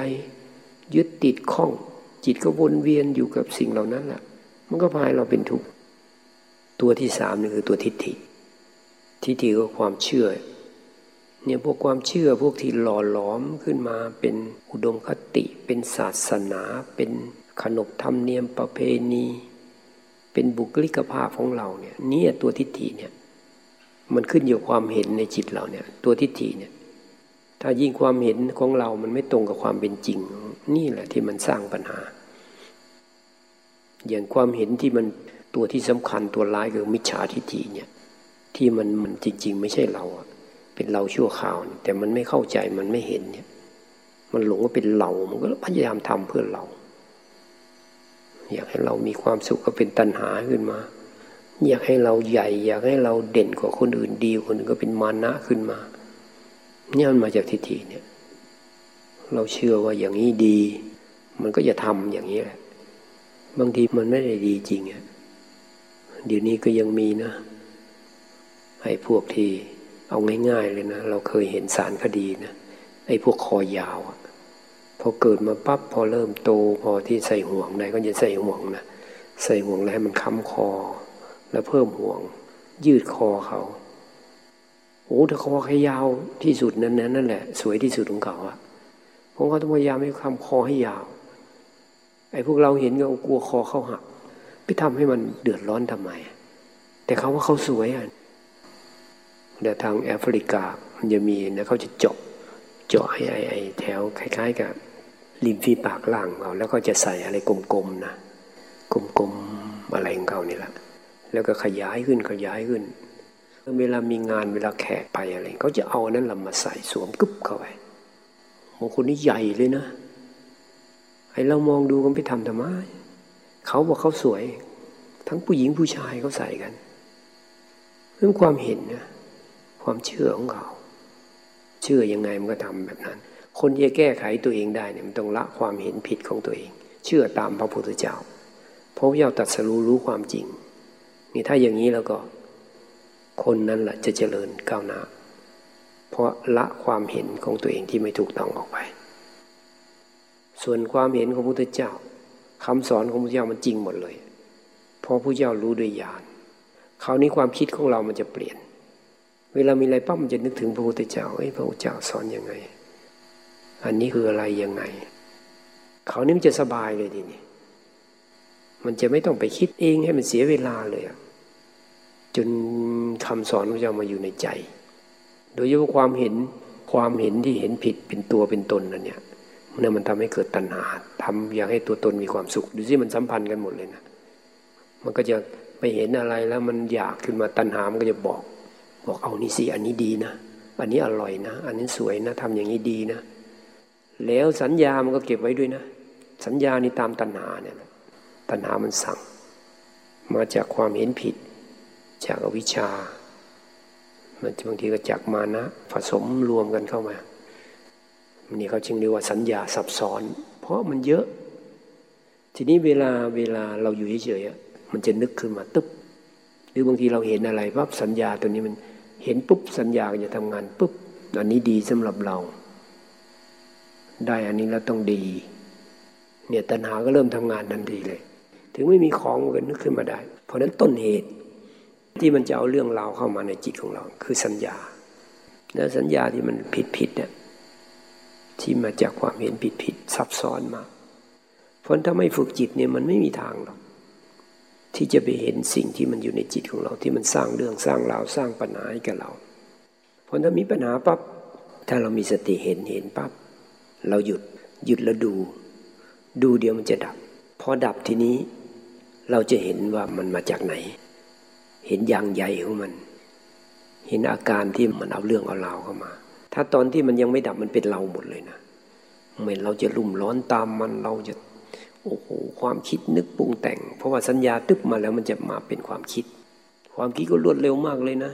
ยึดติดข้อง จิตก็วนเวียนอยู่กับสิ่งเหล่านั้นแหละมันก็พายเราเป็นทุกข์ตัวที่สามนี่คือตัวทิฏฐิทิฏฐิก็ความเชื่อ เนี่ยพวกความเชื่อพวกที่หล่อหลอมขึ้นมาเป็นอุดมคติ เป็นศาสนา เป็นขนบธรรมเนียมประเพณี เป็นบุคลิกภาพของเราเนี่ยนี่ตัวทิฏฐิเนี่ยมันขึ้นอยู่ความเห็นในจิตเราเนี่ยตัวทิฏฐิเนี่ยถ้ายิ่งความเห็นของเรามันไม่ตรงกับความเป็นจริง นี่แหละที่มันสร้างปัญหา อย่างความเห็นที่มันตัวที่สำคัญตัวร้ายคือมิจฉาทิฏฐิเนี่ยที่มันมันจริง ๆ ไม่ใช่เราอะ เป็นเราชั่วข่าว แต่มันไม่เข้าใจมันไม่เห็นเนี่ย มันหลงว่าเป็นเรา มันก็พยายามทำเพื่อเรา อยากให้เรามีความสุขก็เป็นตัณหาขึ้นมา อยากให้เราใหญ่ อยากให้เราเด่นกว่าคนอื่นดีคนอื่นก็เป็นมานะขึ้นมา เนี่ยมันมาจากทิฏฐิเนี่ย เราเชื่อว่าอย่างนี้ดี มันก็จะทำอย่างนี้แหละบางทีมันไม่ได้ดีจริงอะเดี๋ยวนี้ก็ยังมีนะไอ้พวกที่ เอาง่ายๆเลยนะ เราเคยเห็นสารคดีนะไอ้พวกคอยาวพอเกิดมาปั๊บพอเริ่มโตพอที่ใส่ห่วงได้ก็จะใส่ห่วงนะใส่ห่วงแล้วให้มันค้ำคอ แล้วเพิ่มห่วง ยืดคอเขาโอ้ถ้าคอให้ยาวที่สุดนั้นนั่นแหละ สวยที่สุดของเขาอะเพราะเขาต้องพยายามให้คำคอให้ยาว ไอ้พวกเราเห็นก็กลัวคอเขาหักไปทำให้มันเดือดร้อนทำไม แต่เขาว่าเขาสวยอะ เดี๋ยวทางแอฟริกามันจะมีนะเขาจะเจาะเจาะไอ้ไอ้แถวคล้าย ๆ กับริมฝีปากล่างเราแล้วก็จะใส่อะไรกลมๆนะกลมๆอะไรของเขานี่แหละแล้วก็ขยายขึ้นขยายขึ้น เวลามีงานเวลาแขกไปอะไรเขาจะเอานั้นลำมาใส่สวมกึบเข้าไปบางคนนี่ใหญ่เลยนะไอเรามองดูกันไปทำทำไมเขาบอกเขาสวย ทั้งผู้หญิงผู้ชายเขาใส่กัน เรื่องความเห็นนะ ความเชื่อของเขาเชื่อยังไงมันก็ทำแบบนั้น คนที่จะแก้ไขตัวเองได้เนี่ยมันต้องละความเห็นผิดของตัวเอง เชื่อตามพระพุทธเจ้าพระพุทธเจ้าตัดสรู้รู้ความจริง นี่ถ้าอย่างนี้แล้วก็ คนนั้นแหละจะเจริญก้าวหน้า เพราะละความเห็นของตัวเองที่ไม่ถูกต้องออกไป ส่วนความเห็นของพระพุทธเจ้าคำสอนของพระพุทธเจ้ามันจริงหมดเลย เพราะพระเจ้ารู้ด้วยญาณคราวนี้ความคิดของเรามันจะเปลี่ยน เวลามีอะไรปั๊บมันจะนึกถึงพระพุทธเจ้าเอ้ยพระพุทธเจ้าสอนอยังไง อันนี้คืออะไรยังไง เขานี่มันจะสบายเลยทีนี้มันจะไม่ต้องไปคิดเองให้มันเสียเวลาเลยจนคำสอนของเจ้ามาอยู่ในใจ โดยเฉพาะความเห็นความเห็นที่เห็นผิดเป็นตัวเป็นตนนั่นเนี่ยมันมันทำให้เกิดตัณหาทำอยากให้ตัวตนมีความสุข ดูสิมันสัมพันธ์กันหมดเลยนะ มันก็จะไปเห็นอะไรแล้วมันอยากขึ้นมาตัณหา มันก็จะบอก บอกเอานี่สิอันนี้ดีนะ อันนี้อร่อยนะ อันนี้สวยนะทำอย่างนี้ดีนะ แล้วสัญญามันก็เก็บไว้ด้วยนะ สัญญานี่ตามตัณหาเนี่ยตัณหามันสั่ง มาจากความเห็นผิด จากอวิชชา มันบางทีก็จากมานะผสมรวมกันเข้ามานี่เขาจึงเรียกว่าสัญญาซับซ้อน เพราะมันเยอะ ทีนี้เวลาเวลาเราอยู่เฉยๆมันจะนึกขึ้นมาตึ๊บหรือบางทีเราเห็นอะไรปั๊บสัญญาตัวนี้มัน เห็นปุ๊บสัญญาจะทำงานปุ๊บอันนี้ดีสำหรับเรา ได้อันนี้แล้วต้องดี เนี่ยตัณหาก็เริ่มทำงานทันทีเลย ถึงไม่มีของก็นึกขึ้นมาได้ เพราะนั้นต้นเหตุที่มันจะเอาเรื่องราวเข้ามาในจิตของเรา คือสัญญา แล้วสัญญาที่มันผิดผิดเนี่ยที่มาจากความเห็นผิดผิดซับซ้อนมาเพราะถ้าไม่ฝึกจิตเนี่ยมันไม่มีทางหรอก ที่จะไปเห็นสิ่งที่มันอยู่ในจิตของเราที่มันสร้างเรื่องสร้างราวสร้างปัญหาให้กับเราเพราะถ้ามีปัญหาปั๊บถ้าเรามีสติเห็นเห็นปั๊บเราหยุดหยุดแล้วดู ดูเดียวมันจะดับ พอดับทีนี้ เราจะเห็นว่ามันมาจากไหน เห็นอย่างใหญ่ของมัน เห็นอาการที่มันเอาเรื่องเอาราวเข้ามา ถ้าตอนที่มันยังไม่ดับมันเป็นเราหมดเลยนะเหมือนเราจะลุ่มร้อนตามมันเราจะ โอ้โหความคิดนึกปรุงแต่ง เพราะว่าสัญญาตึบมาแล้วมันจะมาเป็นความคิด ความคิดก็รวดเร็วมากเลยนะ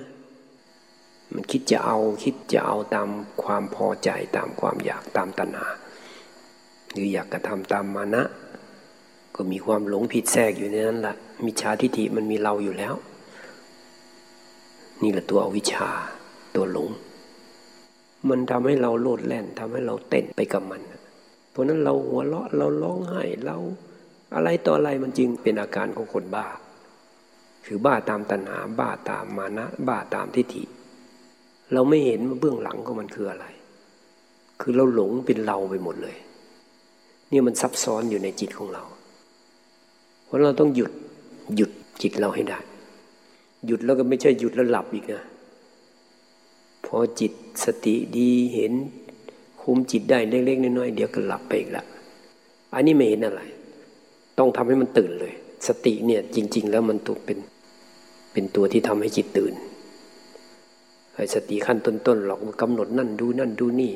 มันคิดจะเอาคิดจะเอาตามความพอใจตามความอยากตามตัณหาหรืออยากกระทำตามมานะ ก็มีความหลงผิดแทรกอยู่ในนั้นแหละมิจฉาทิฏฐิมันมีเราอยู่แล้ว นี่แหละตัวอวิชชาตัวหลง มันทำให้เราโลดแล่นทำให้เราเต้นไปกับมัน เพราะนั้นเราหัวเราะเราร้องไห้เราอะไรต่ออะไรมันจึงเป็นอาการของคนบ้า คือบ้าตามตัณหาบ้าตามมานะ บ้าตามทิฏฐิ เราไม่เห็นเบื้องหลังของมันคืออะไร คือเราหลงเป็นเราไปหมดเลยนี่มันซับซ้อนอยู่ในจิตของเรา เพราะเราต้องหยุดหยุดจิตเราให้ได้ หยุดแล้วก็ไม่ใช่หยุดแล้วหลับอีกนะพอจิตสติดีเห็น คุมจิตได้เล็กๆน้อยๆเดี๋ยวก็หลับไปอีกละอันนี้ไม่เห็นอะไร ต้องทำให้มันตื่นเลย สติเนี่ยจริง ๆ แล้วมันตัวเป็นเป็นตัวที่ทำให้จิตตื่นไอ้สติขั้นต้นๆหรอกกำหนดนั่นดูนั่นดูนี่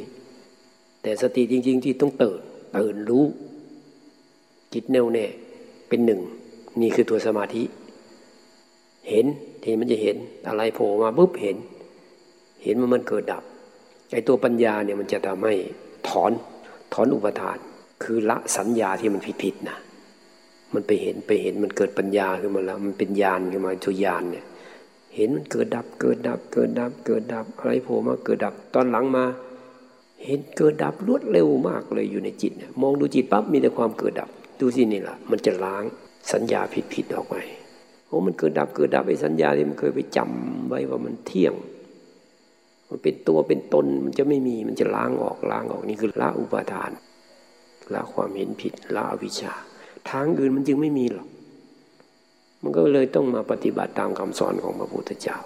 แต่สติจริง ๆ ที่ต้องตื่นตื่นรู้ จิตแน่วแน่เป็นหนึ่ง นี่คือตัวสมาธิ เห็นทีมันจะเห็นอะไรโผล่มาปุ๊บเห็น เห็นว่ามันเกิดดับ ไอ้ตัวปัญญาเนี่ยมันจะทำให้ถอนถอนอุปทาน คือละสัญญาที่มันผิดๆนะมันไปเห็นไปเห็นมันเกิดปัญญาขึ้นมาแล้ว มันเป็นญาณขึ้นมาตัวยานเนี่ย เห็นมันเกิดดับเกิดดับ เกิดดับ เกิดดับอะไรโผล่มาเกิดดับตอนหลังมา เห็นเกิดดับรวดเร็วมากเลยอยู่ในจิตเนี่ยมองดูจิตปั๊บมีแต่ความเกิดดับ ดูสินี่แหละมันจะล้างสัญญาผิดๆออกไปโอ้มันเกิดดับเกิดดับไอ้สัญญาที่มันเคยไปจำไว้ว่ามันเที่ยง มันเป็นตัวเป็นตนมันจะไม่มีมันจะล้างออกล้างออกนี่คือละอุปาทานละความเห็นผิดละอวิชชา ทางอื่นมันจึงไม่มีหรอกมันก็เลยต้องมาปฏิบัติตามคำสอนของพระพุทธเจ้า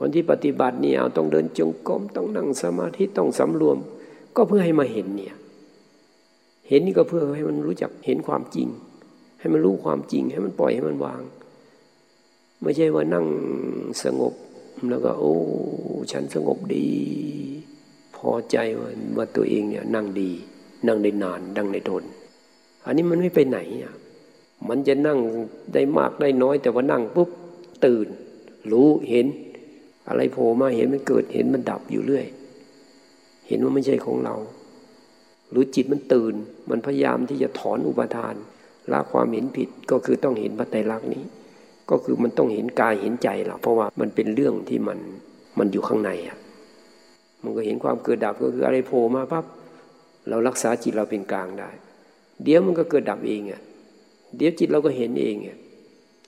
วันที่ปฏิบัติเนี่ยเอาต้องเดินจงกรมต้องนั่งสมาธิต้องสำรวม ก็เพื่อให้มาเห็นเนี่ย เห็นนี่ก็เพื่อให้มันรู้จักเห็นความจริง ให้มันรู้ความจริงให้มันปล่อยให้มันวาง ไม่ใช่ว่านั่งสงบ แล้วก็โอ้ฉันสงบดี พอใจว่าว่าตัวเองเนี่ยนั่งดี นั่งได้นานนั่งได้ทนอันนี้มันไม่ไปไหนอะมันจะนั่งได้มากได้น้อย แต่ว่านั่งปุ๊บตื่น รู้เห็น อะไรโผล่มาเห็นมันเกิดเห็นมันดับอยู่เรื่อย เห็นว่าไม่ใช่ของเรา หรือจิตมันตื่น มันพยายามที่จะถอนอุปทานละความเห็นผิดก็คือต้องเห็นพระไตรลักษณ์นี้ ก็คือมันต้องเห็นกายเห็นใจเราเพราะว่ามันเป็นเรื่องที่มันมันอยู่ข้างในอะมันก็เห็นความเกิดดับก็คืออะไรโผล่มาปั๊บเรารักษาจิตเราเป็นกลางได้ เดี๋ยวมันก็เกิดดับเองอะเดี๋ยวจิตเราก็เห็นเองอะ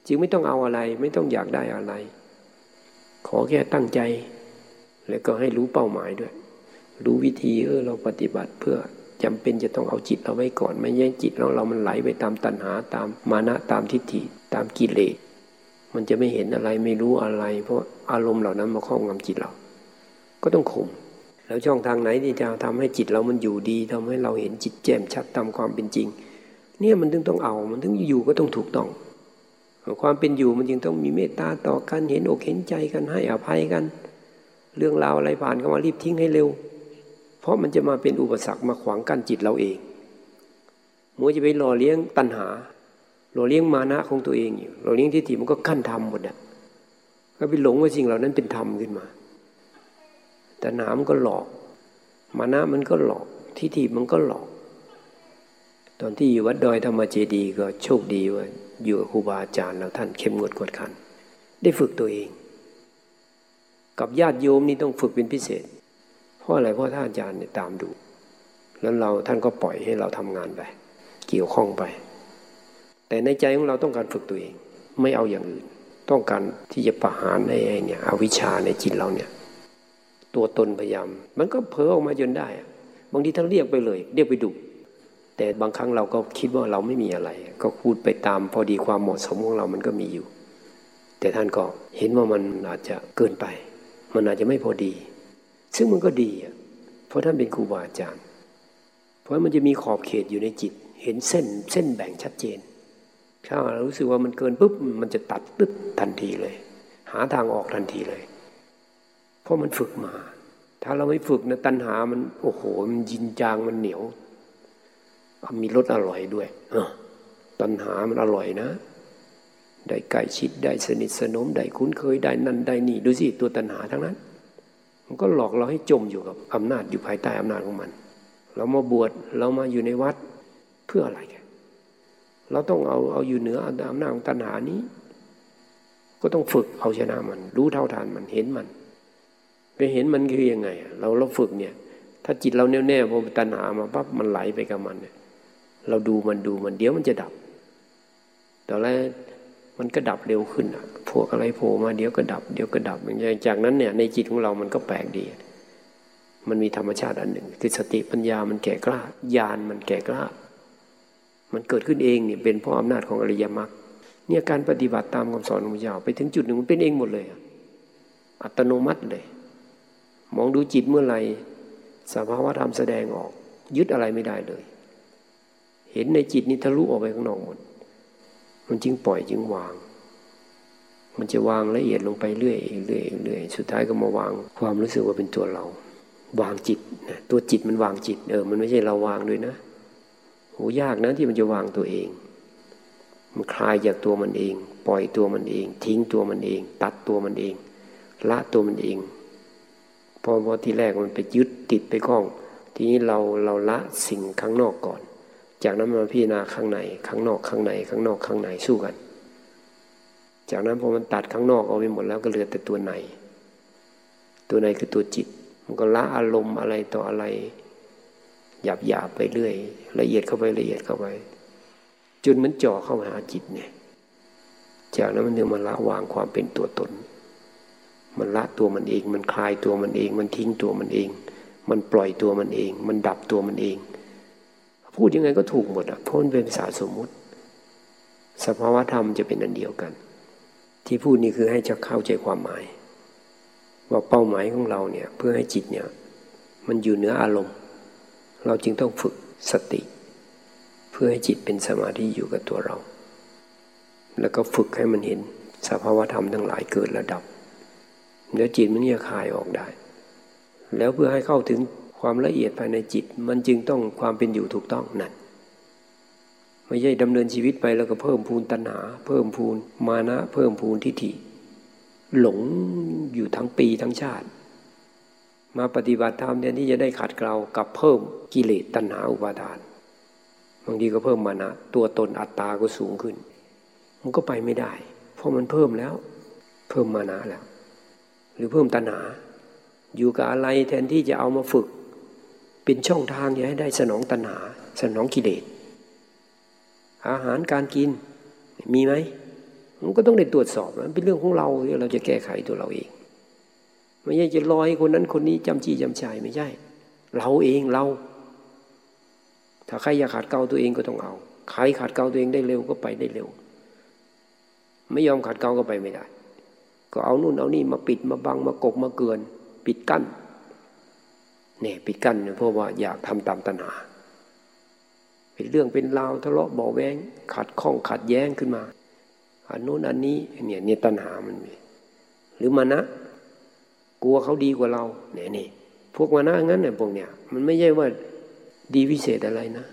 จึงไม่ต้องเอาอะไร ไม่ต้องอยากได้อะไร ขอแค่ตั้งใจ แล้วก็ให้รู้เป้าหมายด้วย รู้วิธีเออเราปฏิบัติเพื่อจำเป็นจะต้องเอาจิตเราไว้ก่อน ไม่แย่งจิตแล้วเรามันไหลไปตามตัณหาตามมานะตามทิฏฐิ ตามกิเลส มันจะไม่เห็นอะไรไม่รู้อะไร เพราะอารมณ์เหล่านั้นมาครอบงำจิตเรา ก็ต้องข่มแล้วช่องทางไหนที่จะทำให้จิตเรามันอยู่ดีทำให้เราเห็นจิตแจ่มชัดตามความเป็นจริง เนี่ยมันถึงต้องเอามันถึงอยู่ก็ต้องถูกต้อง ความเป็นอยู่มันจึงต้องมีเมตตาต่อกันเห็นอกเห็นใจกันให้อภัยกัน เรื่องราวอะไรผ่านเข้ามารีบทิ้งให้เร็ว เพราะมันจะมาเป็นอุปสรรคมาขวางกั้นจิตเราเองมัวจะไปหล่อเลี้ยงตัณหา หล่อเลี้ยงมานะของตัวเองอยู่หล่อเลี้ยงทิฏฐิมันก็ขั้นธรรมหมดอะก็ไปหลงว่าสิ่งเหล่านั้นเป็นธรรมขึ้นมาแต่หนามก็หลอก มานะมันก็หลอกทิฏฐิมันก็หลอก ตอนที่อยู่วัดดอยธรรมเจดีก็โชคดีว่าอยู่กับครูบาอาจารย์แล้วท่านเข้มงวดกวดขัน ได้ฝึกตัวเอง กับญาติโยมนี่ต้องฝึกเป็นพิเศษ เพราะอะไรเพราะท่านอาจารย์เนี่ยตามดู แล้วเราท่านก็ปล่อยให้เราทำงานไป เกี่ยวข้องไป แต่ในใจของเราต้องการฝึกตัวเอง ไม่เอาอย่างอื่น ต้องการที่จะประหารในเนี่ยอวิชชาในจิตเราเนี่ย ตัวตนพยายาม มันก็เพ้อออกมาจนได้ บางทีท่านเรียกไปเลย เรียกไปดุแต่บางครั้งเราก็คิดว่าเราไม่มีอะไร ก็พูดไปตามพอดีความเหมาะสมของเรามันก็มีอยู่ แต่ท่านก็เห็นว่ามันอาจจะเกินไป มันอาจจะไม่พอดี ซึ่งมันก็ดีเพราะท่านเป็นครูบาอาจารย์ เพราะมันจะมีขอบเขตอยู่ในจิต เห็นเส้นเส้นแบ่งชัดเจน ถ้าเรารู้สึกว่ามันเกินปุ๊บมันจะตัดปึ๊บทันทีเลย หาทางออกทันทีเลย เพราะมันฝึกมา ถ้าเราไม่ฝึกนะตัณหามันโอ้โหมันยินจางมันเหนียวมีรสอร่อยด้วยตัณหามันอร่อยนะ ได้ใกล้ชิดได้สนิทสนมได้คุ้นเคยได้นั่นได้นี่ดูสิตัวตัณหาทั้งนั้น มันก็หลอกเราให้จมอยู่กับอำนาจอยู่ภายใต้อำนาจของมัน เรามาบวชเรามาอยู่ในวัดเพื่ออะไร เราต้องเอาเอาอยู่เหนืออำนาจของตัณหานี้ ก็ต้องฝึกเอาชนะมัน รู้เท่าทานมันเห็นมันไปเห็นมันคือยังไง เราเราฝึกเนี่ย ถ้าจิตเราแน่วแน่พอตัณหามาปั๊บมันไหลไปกับมันเนี่ย เราดูมันดูมันเดี๋ยวมันจะดับแต่แล้วมันก็ดับเร็วขึ้นอะพวกอะไรโผล่มาเดี๋ยวก็ดับเดี๋ยวก็ดับอย่างจากนั้นเนี่ยในจิตของเรามันก็แปลกดีมันมีธรรมชาติอันหนึ่ง คือสติปัญญามันแก่กล้าญาณมันแก่กล้า มันเกิดขึ้นเองเนี่ยเป็นเพราะอำนาจของอริยมรรคเนี่ยการปฏิบัติตามคำสอนของพระเจ้าไปถึงจุดหนึ่งมันเป็นเองหมดเลย อัตโนมัติเลย มองดูจิตเมื่อไหร่สภาวะธรรมแสดงออก ยึดอะไรไม่ได้เลย เห็นในจิตนี้ทะลุออกไปข้างนอกหมด มันจึงปล่อยจึงวาง มันจะวางละเอียดลงไปเรื่อยเรื่อยเรื่อยสุดท้ายก็มาวางความรู้สึกว่าเป็นตัวเรา วางจิตนะตัวจิตมันวางจิต เออ มันไม่ใช่เราวางด้วยนะ โหยากนะที่มันจะวางตัวเอง มันคลายจากตัวมันเอง ปล่อยตัวมันเอง ทิ้งตัวมันเอง ตัดตัวมันเอง ละตัวมันเองพอพอที่แรกมันไปยึดติดไปคล้อง ทีนี้เราเราละสิ่งข้างนอกก่อน จากนั้นมาพิจารณาข้างในข้างนอกข้างในข้างนอกข้างในสู้กัน จากนั้นพอมันตัดข้างนอกออกไปหมดแล้วก็เหลือแต่ตัวใน ตัวในคือตัวจิต มันก็ละอารมณ์อะไรต่ออะไร หยาบหยาบไปเรื่อย ละเอียดเข้าไปละเอียดเข้าไปจนมันจ่อเข้าหาจิตเนี่ย จากนั้นมันถึงมาละวางความเป็นตัวตน มันละตัวมันเอง มันคลายตัวมันเอง มันทิ้งตัวมันเอง มันปล่อยตัวมันเอง มันดับตัวมันเอง พูดยังไงก็ถูกหมดอะเพราะมันเป็นภาษาสมมุติ สภาวะธรรมจะเป็นอันเดียวกัน ที่พูดนี่คือให้จะเข้าใจความหมาย ว่าเป้าหมายของเราเนี่ย เพื่อให้จิตเนี่ย มันอยู่เหนืออารมณ์ เราจึงต้องฝึกสติ เพื่อให้จิตเป็นสมาธิอยู่กับตัวเรา แล้วก็ฝึกให้มันเห็นสภาวธรรมทั้งหลายเกิดและดับเดี๋ยวจิตมันจะคายออกได้ แล้วเพื่อให้เข้าถึงความละเอียดภายในจิต มันจึงต้องความเป็นอยู่ถูกต้องนั่นไม่ใช่ดำเนินชีวิตไปแล้วก็เพิ่มพูนตัณหา เพิ่มพูนมานะ เพิ่มพูนทิฏฐิหลงอยู่ทั้งปีทั้งชาติ มาปฏิบัติธรรมเนี่ยที่จะได้ขัดเกลากับเพิ่มกิเลสตัณหาอุปาทาน บางทีก็เพิ่มมานะตัวตนอัตตาก็สูงขึ้น มันก็ไปไม่ได้ เพราะมันเพิ่มแล้ว เพิ่มมานะแล้ว หรือเพิ่มตัณหา อยู่กับอะไรแทนที่จะเอามาฝึก เป็นช่องทางให้ได้สนองตัณหา สนองกิเลสอาหารการกินมีไหมมันก็ต้องได้ตรวจสอบมันเป็นเรื่องของเราที่เราจะแก้ไขตัวเราเอง ไม่ใช่จะลอยคนนั้นคนนี้จำจี้จำชัยไม่ใช่ เราเองเรา ถ้าใครอยากขัดเกลาตัวเองก็ต้องเอา ใครขัดเกลาตัวเองได้เร็วก็ไปได้เร็ว ไม่ยอมขัดเกลาก็ไปไม่ได้ ก็เอานู่นเอานี่มาปิดมาบังมากกมาเกินปิดกั้นเนี่ยปิดกั้นเนี่ยเพราะว่าอยากทำตามตัณหา เป็นเรื่องเป็นราวทะเลาะเบาแวงขัดข้องขัดแย้งขึ้นมาอันนู้นอันนี้เนี่ยเนี่ยตัณหามันมีหรือมานะ กลัวเขาดีกว่าเราเนี่ยนี่พวกมานะงั้นเนี่ยพวกเนี่ย มันไม่ใช่ว่าดีวิเศษอะไรนะ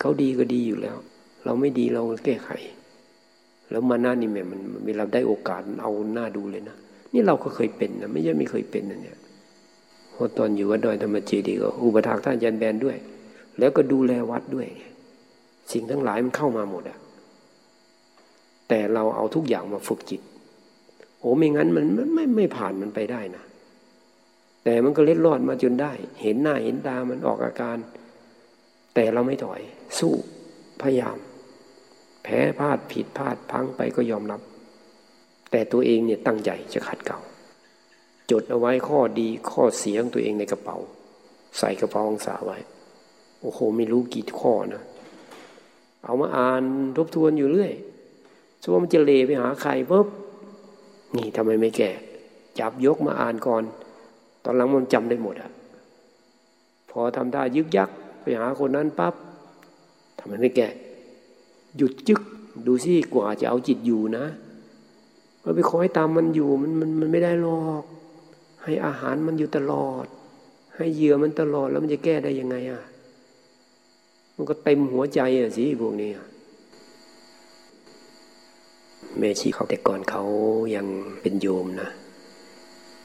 เขาดีก็ดีอยู่แล้ว เราไม่ดีเราแก้ไข แล้วมานะนี่แม่มันเวลาได้โอกาสเอาหน้าดูเลยนะนี่เราก็เคยเป็นนะไม่ใช่ไม่เคยเป็นนะเนี่ยพราะตอนอยู่วัดดอยธรรมเจดีก็อุปถากท่านอาจารย์แบนด้วย แล้วก็ดูแลวัดด้วย สิ่งทั้งหลายมันเข้ามาหมดอะแต่เราเอาทุกอย่างมาฝึกจิต โอ้ไม่งั้นมันมันไม่ไม่ผ่านมันไปได้นะแต่มันก็เล็ดรอดมาจนได้ เห็นหน้าเห็นตามันออกอาการ แต่เราไม่ถอย สู้พยายาม แพ้พลาดผิดพลาดพังไปก็ยอมรับ แต่ตัวเองเนี่ยตั้งใจจะขัดเก่า จดเอาไว้ข้อดีข้อเสียของตัวเองในกระเป๋า ใส่กระเป๋าองศาไว้ โอ้โหไม่รู้กี่ข้อนะ เอามาอ่านทบทวนอยู่เรื่อยส่วนมันจะเลไปหาใครปุ๊บ นี่ทำไมไม่แก่ จับยกมาอ่านก่อน ตอนหลังมันจำได้หมดอะพอทำท่ายึกยักไปหาคนนั้นปั๊บทำไมไม่แก่หยุดจึกดูสิกว่าจะเอาจิตอยู่นะเราไปคอยตามมันอยู่มันมันมันไม่ได้หรอก ให้อาหารมันอยู่ตลอด ให้เหยื่อมันตลอดแล้วมันจะแก้ได้ยังไงอะมันก็เต็มหัวใจอะสิพวกนี้อะ แม่ชีเขาแต่ก่อนเขายังเป็นโยมนะ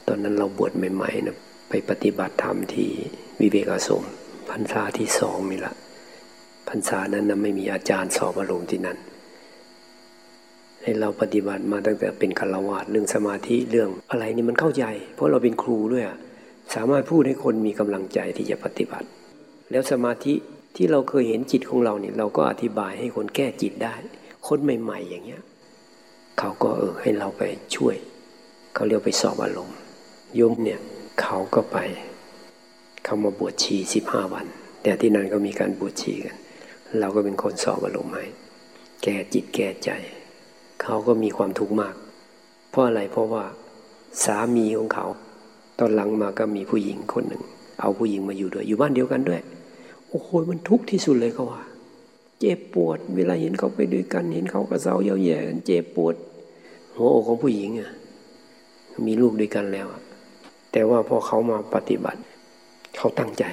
ตอนนั้นเราบวชใหม่ๆนะไปปฏิบัติธรรมที่วิเวกอาสมพรรษาที่สองนี่ละพรรษานั้นนะไม่มีอาจารย์สอบอารมณ์ที่นั่นให้เราปฏิบัติมาตั้งแต่เป็นคารวะเรื่องสมาธิเรื่องอะไรนี่มันเข้าใจ เพราะเราเป็นครูด้วยสามารถพูดให้คนมีกำลังใจที่จะปฏิบัติ แล้วสมาธิที่เราเคยเห็นจิตของเราเนี่ยเราก็อธิบายให้คนแก้จิตได้ คนใหม่ ๆ อย่างเงี้ย เขาก็เออให้เราไปช่วย เขาเรียกไปสอบอารมณ์โยมเนี่ยเขาก็ไป เขามาบวชชีสิบห้าวัน แต่ที่นั่นก็มีการบวชชีกัน เราก็เป็นคนสอบอารมณ์ให้แก้จิตแก้ใจ เขาก็มีความทุกข์มาก เพราะอะไรเพราะว่าสามีของเขา ตอนหลังมาก็มีผู้หญิงคนหนึ่ง เอาผู้หญิงมาอยู่ด้วย อยู่บ้านเดียวกันด้วย โอ้โหมันทุกข์ที่สุดเลยเขาว่า เจ็บปวด เวลาเห็นเขาไปด้วยกัน เห็นเขากระเซาเย้าแย่เจ็บปวด หัวอกของผู้หญิงอะมีลูกด้วยกันแล้ว แต่ว่าพอเขามาปฏิบัติ เขาตั้งใจ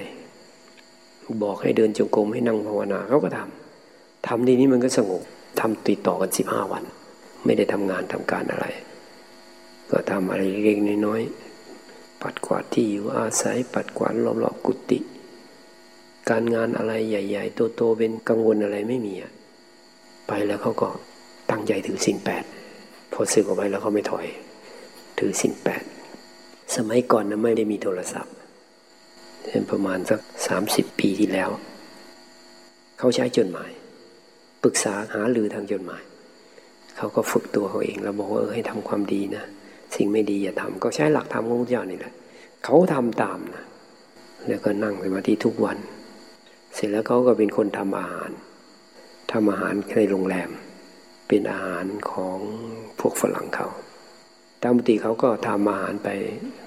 บอกให้เดินจงกรมให้นั่งภาวนาเขาก็ทำทำทีนี้มันก็สงบทำติดต่อกันสิบห้าวัน ไม่ได้ทำงานทำการอะไร ก็ทำอะไรเล็กน้อยๆปัดกวาดที่อยู่อาศัย ปัดกวาดรอบๆกุฏิการงานอะไรใหญ่ ๆ โตๆเป็นกังวลอะไรไม่มีอะไปแล้วเขาก็ตั้งใจถือสินแปด พอสึกออกไปแล้วเขาไม่ถอย ถือสินแปดสมัยก่อนนะไม่ได้มีโทรศัพท์เป็นประมาณสักสามสิบปีที่แล้ว เขาใช้จดหมาย ปรึกษาหาลือทางจดหมาย เขาก็ฝึกตัวเขาเองแล้วบอกว่าเออให้ทำความดีนะ สิ่งไม่ดีอย่าทำก็ใช้หลักธรรมของพระเจ้านี่แหละ เขาทำตามนะ แล้วก็นั่งสมาธิทุกวัน เสร็จแล้วเขาก็เป็นคนทำอาหารทำอาหารในโรงแรม เป็นอาหารของพวกฝรั่งเขาตามปกติเขาก็ทำอาหารไป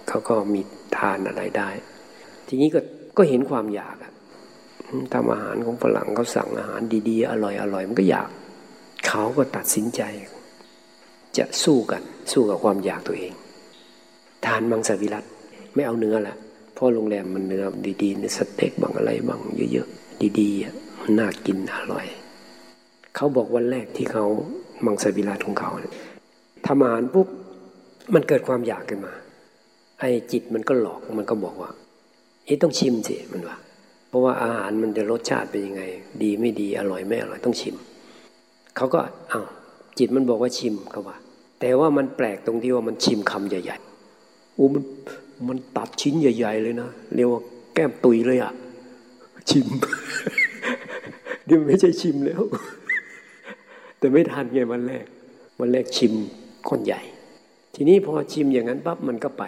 เขาก็มีทานอะไรได้ ทีนี้ก็ก็เห็นความอยากทำอาหารของฝรั่งเขาสั่งอาหารดีๆ อร่อยอร่อยมันก็อยาก เขาก็ตัดสินใจ จะสู้กัน สู้กับความอยากตัวเอง ทานมังสวิรัตไม่เอาเนื้อละเพราะโรงแรมมันเนื้อดีๆเนสเต็กบางอะไรบางเยอะๆดีๆมันน่ากินอร่อย เขาบอกวันแรกที่เขามังสวิรัตของเขาทำอาหารปุ๊บมันเกิดความอยากขึ้นมา ไอ้จิตมันก็หลอกมันก็บอกว่าเอ๊ะต้องชิมสิมันว่า เพราะว่าอาหารมันจะรสชาติเป็นยังไง ดีไม่ดีอร่อยไม่อร่อยต้องชิม เขาก็เอา้าจิตมันบอกว่าชิมเขาว่า แต่ว่ามันแปลกตรงที่ว่ามันชิมคำใหญ่ๆโอ้มันมันตัดชิ้นใหญ่ ๆ เลยนะเรียกว่าแก้มตุยเลยอะชิม เดี๋ยวไม่ใช่ชิมแล้ว แต่ไม่ทันไงวันแรก วันแรกชิมก้อนใหญ่ ทีนี้พอชิมอย่างนั้นปั๊บมันก็ไป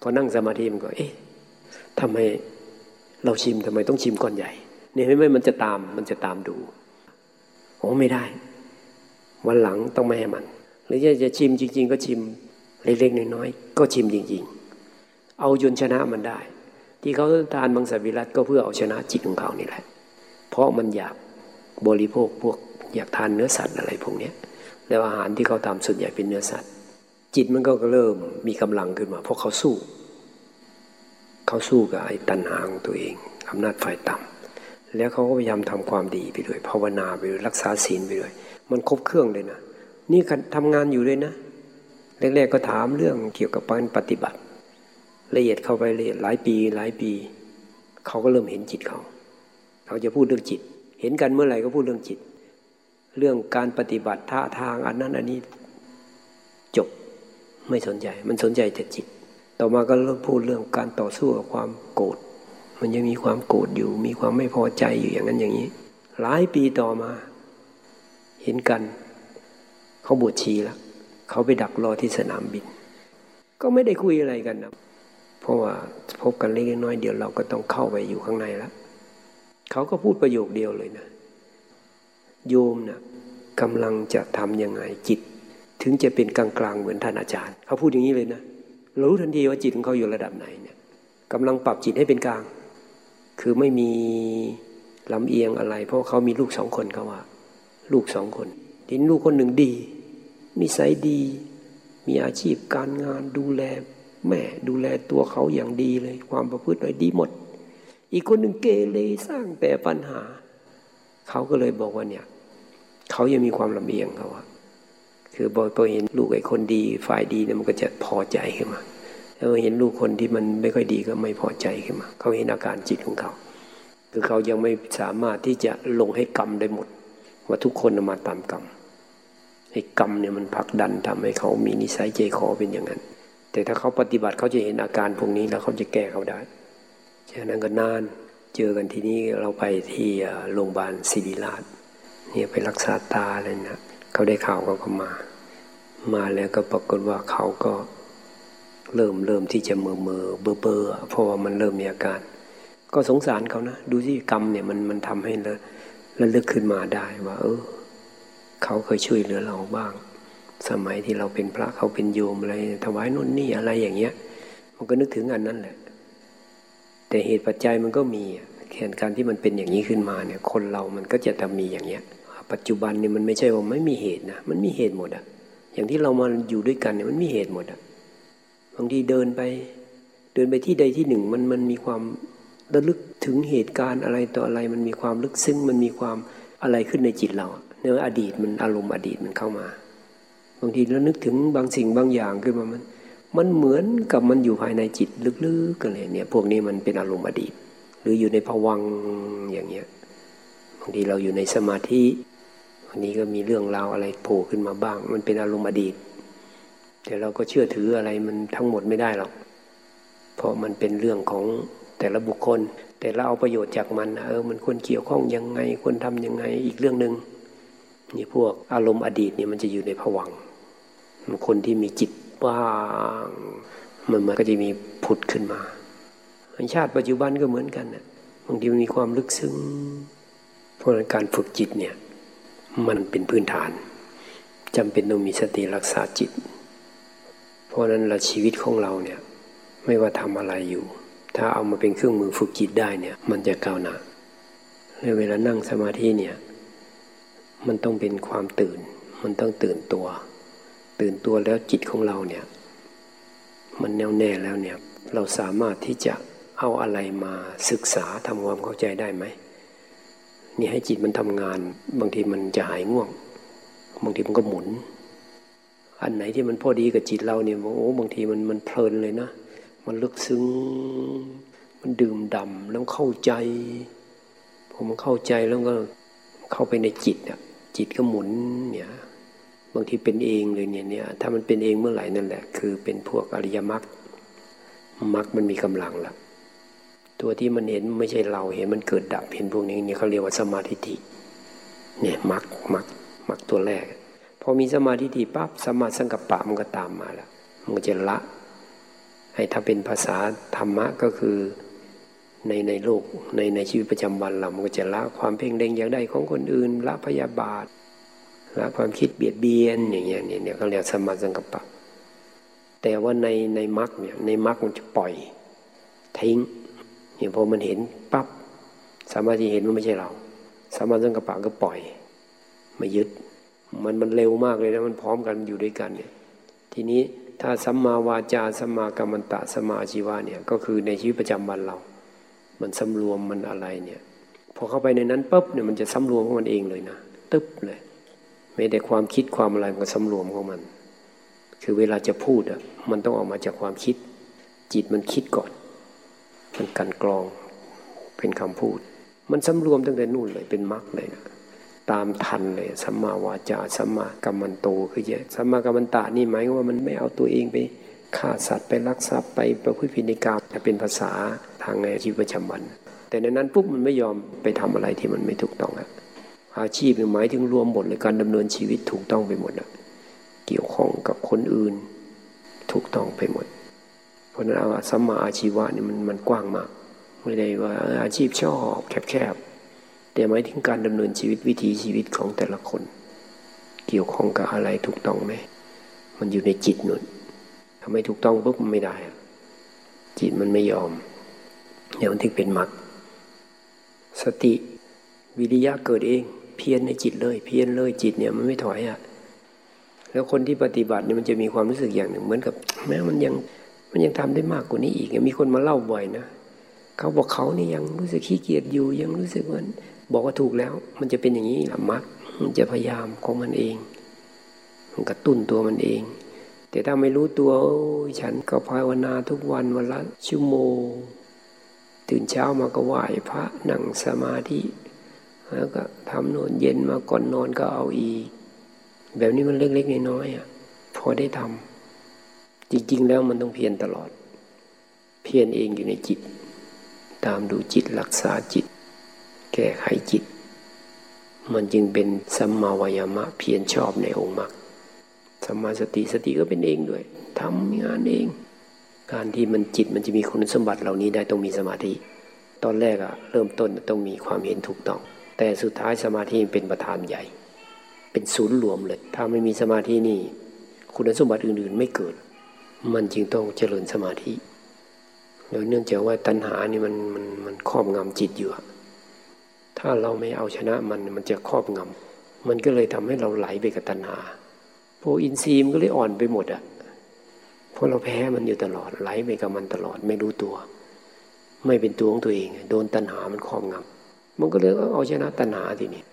พอนั่งสมาธิมันก็เอ๊ะทำไมเราชิมทำไมต้องชิมก้อนใหญ่เนี่ยไม่ไม่มันจะตามมันจะตามดูโอ้ไม่ได้ วันหลังต้องไม่ให้มัน หรือจะจะชิมจริง ๆ ก็ชิมเล็กๆน้อยๆก็ชิมจริง ๆ เอาจนชนะมันได้ ที่เขาทานมังสวิรัตก็เพื่อเอาชนะจิตของเขานี่แหละ เพราะมันอยากบริโภคพวก อยากทานเนื้อสัตว์อะไรพวกนี้แล้วอาหารที่เขาทำส่วนใหญ่เป็นเนื้อสัตว์ จิตมันก็เริ่มมีกำลังขึ้นมา เพราะเขาสู้ เขาสู้กับไอ้ตัณหาของตัวเองอำนาจฝ่ายต่ำแล้วเขาก็พยายามทำความดีไปด้วยภาวนาไปด้วยรักษาศีลไปด้วยมันครบเครื่องเลยนะ นี่ทำงานอยู่เลยนะแรกๆก็ถามเรื่องเกี่ยวกับการปฏิบัติ ละเอียดเข้าไปละเอียดหลายปีหลายปี เขาก็เริ่มเห็นจิตเขา เขาจะพูดเรื่องจิต เห็นกันเมื่อไหร่ก็พูดเรื่องจิต เรื่องการปฏิบัติท่าทางอันนั้นอันนี้จบไม่สนใจ มันสนใจแต่จิต ต่อมาก็เริ่มพูดเรื่องการต่อสู้กับความโกรธมันยังมีความโกรธอยู่ มีความไม่พอใจอยู่อย่างนั้นอย่างนี้ หลายปีต่อมา เห็นกัน เขาบวชชีแล้วเขาไปดักรอที่สนามบิน ก็ไม่ได้คุยอะไรกันนะเพราะว่าพบกันเล็กน้อยเดียวเราก็ต้องเข้าไปอยู่ข้างในแล้วเขาก็พูดประโยคเดียวเลยนะ โยมนะ่ะกำลังจะทำยังไงจิต ถึงจะเป็นกลางๆเหมือนท่านอาจารย์ เขาพูดอย่างนี้เลยนะรู้ทันทีว่าจิตของเขาอยู่ระดับไหนเนี่ยกำลังปรับจิตให้เป็นกลาง คือไม่มีลำเอียงอะไร เพราะเขามีลูกสองคนเขาว่า ลูกสองคนทีนลูกคนหนึ่งดี นิสัยดี มีอาชีพการงานดูแล แม่ดูแลตัวเขาอย่างดีเลย ความประพฤติเลยดีหมด อีกคนหนึ่งเกเรสร้างแต่ปัญหา เขาก็เลยบอกว่าเนี่ย เขายังมีความลำเอียงเขาคือพอเห็นลูกไอ้คนดีฝ่ายดีเนี่ยมันก็จะพอใจขึ้นมาแล้วเห็นลูกคนที่มันไม่ค่อยดีก็ไม่พอใจขึ้นมา เขาเห็นอาการจิตของเขา คือเขายังไม่สามารถที่จะลงให้กรรมได้หมด ว่าทุกคนมาตามกรรมให้กรรมเนี่ยมันผลักดันทำให้เขามีนิสัยใจคอเป็นอย่างนั้น แต่ถ้าเขาปฏิบัติเขาจะเห็นอาการพวกนี้แล้วเขาจะแก้เขาได้ฉะนั้นก็นานเจอกันที่นี้เราไปที่โรงพยาบาลศิริราช เนี่ยไปรักษาตาอะไรนะเขาได้ข่าวเขาก็มา มาแล้วก็ปรากฏว่าเขาก็เริ่มเริ่มที่จะเมื่อเมื่อเบอเบอเพราะว่ามันเริ่มมีอาการ ก็สงสารเขานะ ดูที่กรรมเนี่ยมันมันทำให้ระระลึกขึ้นมาได้ว่า เออ เขาเคยช่วยเหลือเราบ้าง สมัยที่เราเป็นพระเขาเป็นโยมอะไรถวายนู่นนี่อะไรอย่างเงี้ย มันก็นึกถึงอันนั้นแหละ แต่เหตุปัจจัยมันก็มีแค่การที่มันเป็นอย่างนี้ขึ้นมาเนี่ย คนเรามันก็จะทำมีอย่างเงี้ย ปัจจุบันเนี่ยมันไม่ใช่ว่าไม่มีเหตุนะมันมีเหตุหมดอะอย่างที่เรามาอยู่ด้วยกันเนี่ยมันมีเหตุหมดอะบางทีเดินไป เดินไปที่ใดที่หนึ่งมันมันมีความระลึกถึงเหตุการณ์อะไรต่ออะไร มันมีความลึกซึ้งมันมีความอะไรขึ้นในจิตเราเนื้ออดีตมันอารมณ์อดีตมันเข้ามา บางทีเรานึกถึงบางสิ่งบางอย่างขึ้นมามัน มันเหมือนกับมันอยู่ภายในจิตลึกๆกันเลยเนี่ย พวกนี้มันเป็นอารมณ์อดีต หรืออยู่ในภวังอย่างเงี้ยบางทีเราอยู่ในสมาธิ วันนี้ก็มีเรื่องราวอะไรโผล่ขึ้นมาบ้าง มันเป็นอารมณ์อดีต แต่เราก็เชื่อถืออะไรมันทั้งหมดไม่ได้หรอก เพราะมันเป็นเรื่องของแต่ละบุคคล แต่เราเอาประโยชน์จากมันเออมันควรเกี่ยวข้องยังไงควรทำยังไงอีกเรื่องหนึ่งนี่พวกอารมณ์อดีตเนี่ยมันจะอยู่ในผวังคนที่มีจิตว่างมันมันก็จะมีผุดขึ้นมาชาติปัจจุบันก็เหมือนกันนะบางทีมันมีความลึกซึ้งเพราะการฝึกจิตเนี่ย มันเป็นพื้นฐานจำเป็นต้องมีสติรักษาจิต เพราะนั้นเราชีวิตของเราเนี่ยไม่ว่าทำอะไรอยู่ ถ้าเอามาเป็นเครื่องมือฝึกจิตได้เนี่ยมันจะก้าวหน้าในเวลานั่งสมาธิเนี่ยมันต้องเป็นความตื่น มันต้องตื่นตัว ตื่นตัวแล้วจิตของเราเนี่ยมันแน่วแน่แล้วเนี่ยเราสามารถที่จะเอาอะไรมาศึกษาทำความเข้าใจได้ไหม นี่ให้จิตมันทำงาน บางทีมันจะหายง่วง บางทีมันก็หมุน อันไหนที่มันพอดีกับจิตเราเนี่ยโอ้บางทีมันมันเพลินเลยนะ มันลึกซึ้ง มันดื่มดำแล้วเข้าใจพอมันเข้าใจแล้วก็เข้าไปในจิตอะจิตก็หมุนเนี่ยบางทีเป็นเองเลยเนี่ยเนี่ยถ้ามันเป็นเองเมื่อไหร่นั่นแหละ คือเป็นพวกอริยมรรคมรรคมันมีกำลังละ ตัวที่มันเห็นไม่ใช่เราเห็นมันเกิดดับเห็นพวกนี้เนี่ยเขาเรียกว่าสมาธิเนี่ยมรรคมรรคมรรคตัวแรก พอมีสมาธิทีปั๊บสมาสังกัปปะมันก็ตามมาแล้วมันก็จะละไอให้ถ้าเป็นภาษาธรรมะก็คือในในโลกในในชีวิตประจำวันเรามันก็จะละความเพ่งเล็งอยากได้ของคนอื่น ละพยาบาทละความคิดเบียดเบียนอย่างเงี้ยเนี่ยเขาเรียกสมาสังกัปปะ แต่ว่าในในมรรคเนี่ยในมรรคมันจะปล่อยทิ้ง เนี่ยพอมันเห็นปั๊บสามารถที่เห็นว่าไม่ใช่เราสมาสังกัปปะก็ปล่อยไม่ยึด มันมันเร็วมากเลยนะมันพร้อมกันอยู่ด้วยกันเนี่ยทีนี้ถ้าสัมมาวาจาสัมมากรรมตะสัมมาชีวะเนี่ยก็คือในชีวิตประจำวันเรา มันสำรวมมันอะไรเนี่ยพอเข้าไปในนั้นปุ๊บเนี่ยมันจะสำรวมของมันเองเลยนะตึ๊บเลยไม่แต่ความคิดความอะไรมันก็สำรวมของมัน คือเวลาจะพูดอะมันต้องออกมาจากความคิด จิตมันคิดก่อน มันกันกรองเป็นคำพูด มันสำรวมตั้งแต่นู่นเลยเป็นมรรคเลยนะตามทันเลยสัมมาวาจาสัมมากัมมันโตคือเยอะสัมมากัมมันตะนี่หมายว่ามันไม่เอาตัวเองไปฆ่าสัตว์ไปลักทรัพย์ไปประพฤติผิดในกรรมแต่เป็นภาษาทางในชีวิตประจำวัน แต่ในนั้นปุ๊บมันไม่ยอมไปทำอะไรที่มันไม่ถูกต้องอะอาชีพหมายถึงรวมหมดเลยการดำเนินชีวิตถูกต้องไปหมดอะเกี่ยวข้องกับคนอื่น ถูกต้องไปหมด ราะนั้นเอาสัมมาอาชีวะนี่มันมันกว้างมาก ไม่ได้ว่าอาชีพชอบแคบๆแต่หมายถึงการดำเนินชีวิตวิถีชีวิตของแต่ละคน เกี่ยวข้องกับอะไรถูกต้องไหมมันอยู่ในจิตนุ่นถ้าไม่ถูกต้องปุ๊บมันไม่ได้ จิตมันไม่ยอมเดี๋ยวมันถึงเป็นมรรคสติวิริยะเกิดเอง เพียรในจิตเลย เพียรเลยจิตเนี่ยมันไม่ถอยอะ่ะแล้วคนที่ปฏิบัติเนี่ยมันจะมีความรู้สึกอย่างหนึ่งเหมือนกับ แม้มันยัง มันยังทำได้มากกว่านี้อีกมีคนมาเล่าบ่อยนะเขาบอกเขานี่ยังรู้สึกขี้เกียจอยู่ยังรู้สึกว่าบอกว่าถูกแล้ว มันจะเป็นอย่างนี้ละมักมันจะพยายามของมันเอง มันกระตุ้นตัวมันเอง แต่ถ้าไม่รู้ตัวฉันก็ภาวนาทุกวันวันละชั่วโมงตื่นเช้ามาก็ไหว้พระนั่งสมาธิแล้วก็ทำโน่นเย็นมาก่อนนอนก็เอาอีก แบบนี้มันเล็กๆน้อยๆอะพอได้ทำ จริง ๆ แล้วมันต้องเพียรตลอด เพียรเองอยู่ในจิต ตามดูจิตรักษาจิต แก้ไขจิต มันจึงเป็นสัมมาวายามะเพียรชอบในองค์มรรคสัมมาสติสติก็เป็นเองด้วยทำงานเอง การที่มันจิตมันจะมีคุณสมบัติเหล่านี้ได้ต้องมีสมาธิ ตอนแรกอะเริ่มต้นต้องมีความเห็นถูกต้อง แต่สุดท้ายสมาธิเป็นประธานใหญ่ เป็นศูนย์รวมเลย ถ้าไม่มีสมาธินี่ คุณสมบัติอื่นๆไม่เกิด มันจึงต้องเจริญสมาธิโดยเนื่องจากว่าตัณหานี่มันมันมันครอบงำจิตอยู่ถ้าเราไม่เอาชนะมันมันจะครอบงำมันก็เลยทำให้เราไหลไปกับตัณหาพวกอินทรีย์มันก็เลยอ่อนไปหมดอะเพราะเราแพ้มันอยู่ตลอดไหลไปกับมันตลอดไม่รู้ตัว ไม่เป็นตัวของตัวเอง โดนตัณหามันครอบงำมันก็เลยเอาชนะตัณหาทีนี้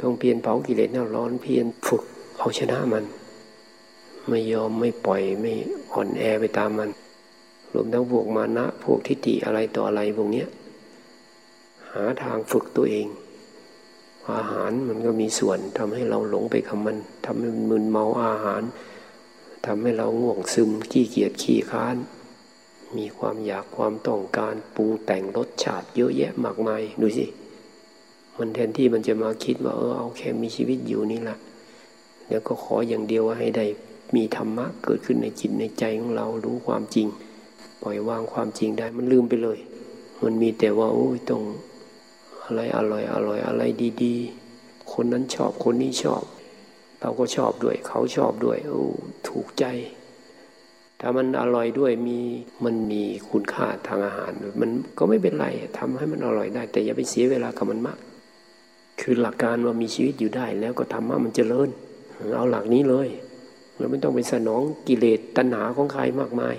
ต้องเพียรเผากิเลสเนี่ยร้อนเพียรฝึกเอาชนะมัน ไม่ยอมไม่ปล่อยไม่อ่อนแอไปตามมัน รวมทั้งพวกมานะพวกทิฏฐิอะไรต่ออะไรพวกเนี้ยหาทางฝึกตัวเอง อาหารมันก็มีส่วนทำให้เราหลงไปกับมันทำให้มันมึนเมาอาหารทำให้เราง่วงซึมขี้เกียจขี้ค้าน มีความอยากความต้องการปรุงแต่งรสชาติเยอะแยะมากมายดูสิมันแทนที่มันจะมาคิดว่าเออเอาแค่มีชีวิตอยู่นี่แหละแล้วก็ขออย่างเดียวว่าให้ได้ มีธรรมะเกิดขึ้นในจิตในใจของเรารู้ความจริง ปล่อยวางความจริงได้มันลืมไปเลย มันมีแต่ว่าโอ้ยต้องอะไรอร่อยอร่อยอะไรดีๆ คนนั้นชอบคนนี้ชอบ เราก็ชอบด้วย เขาชอบด้วยโอ้ถูกใจถ้ามันอร่อยด้วยมีมันมีคุณค่าทางอาหาร มันก็ไม่เป็นไรทำให้มันอร่อยได้ แต่อย่าไปเสียเวลากับมันมาก คือหลักการว่ามีชีวิตอยู่ได้ แล้วก็ธรรมะมันเจริญ เอาหลักนี้เลย เราไม่ต้องไปสนองกิเลสตัณหาของใครมากมาย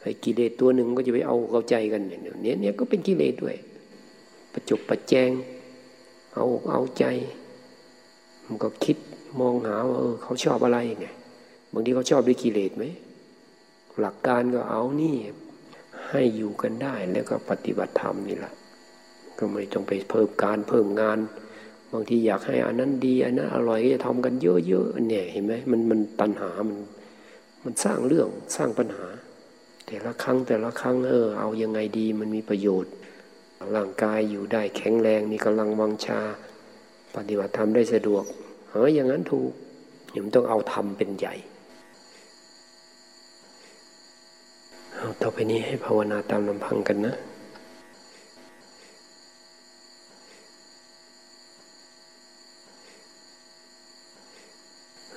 ไอ้กิเลสตัวหนึ่งก็จะไปเอาเข้าใจกันเนี่ยเนี่ยเนี่ยก็เป็นกิเลสด้วย ประจบประแจง เอาเอาใจ มันก็คิดมองหาว่าเออเขาชอบอะไรเนี่ยบางทีเขาชอบด้วยกิเลสไหมหลักการก็เอานี่ ให้อยู่กันได้แล้วก็ปฏิบัติธรรมนี่แหละก็ไม่ต้องไปเพิ่มการเพิ่มงาน บางทีอยากให้อันนั้นดีอันนั้นอร่อยก็จะทำกันเยอะๆเนี่ยเห็นไหมมันมันปัญหามันมันสร้างเรื่องสร้างปัญหา แต่ละครั้งแต่ละครั้งเออเอายังไงดีมันมีประโยชน์ร่างกายอยู่ได้แข็งแรงมีกำลังวังชา ปฏิบัติธรรมได้สะดวกเอออย่างนั้นถูกเนี่ยมันต้องเอาธรรมเป็นใหญ่เอาต่อไปนี้ให้ภาวนาตามลำพังกันนะ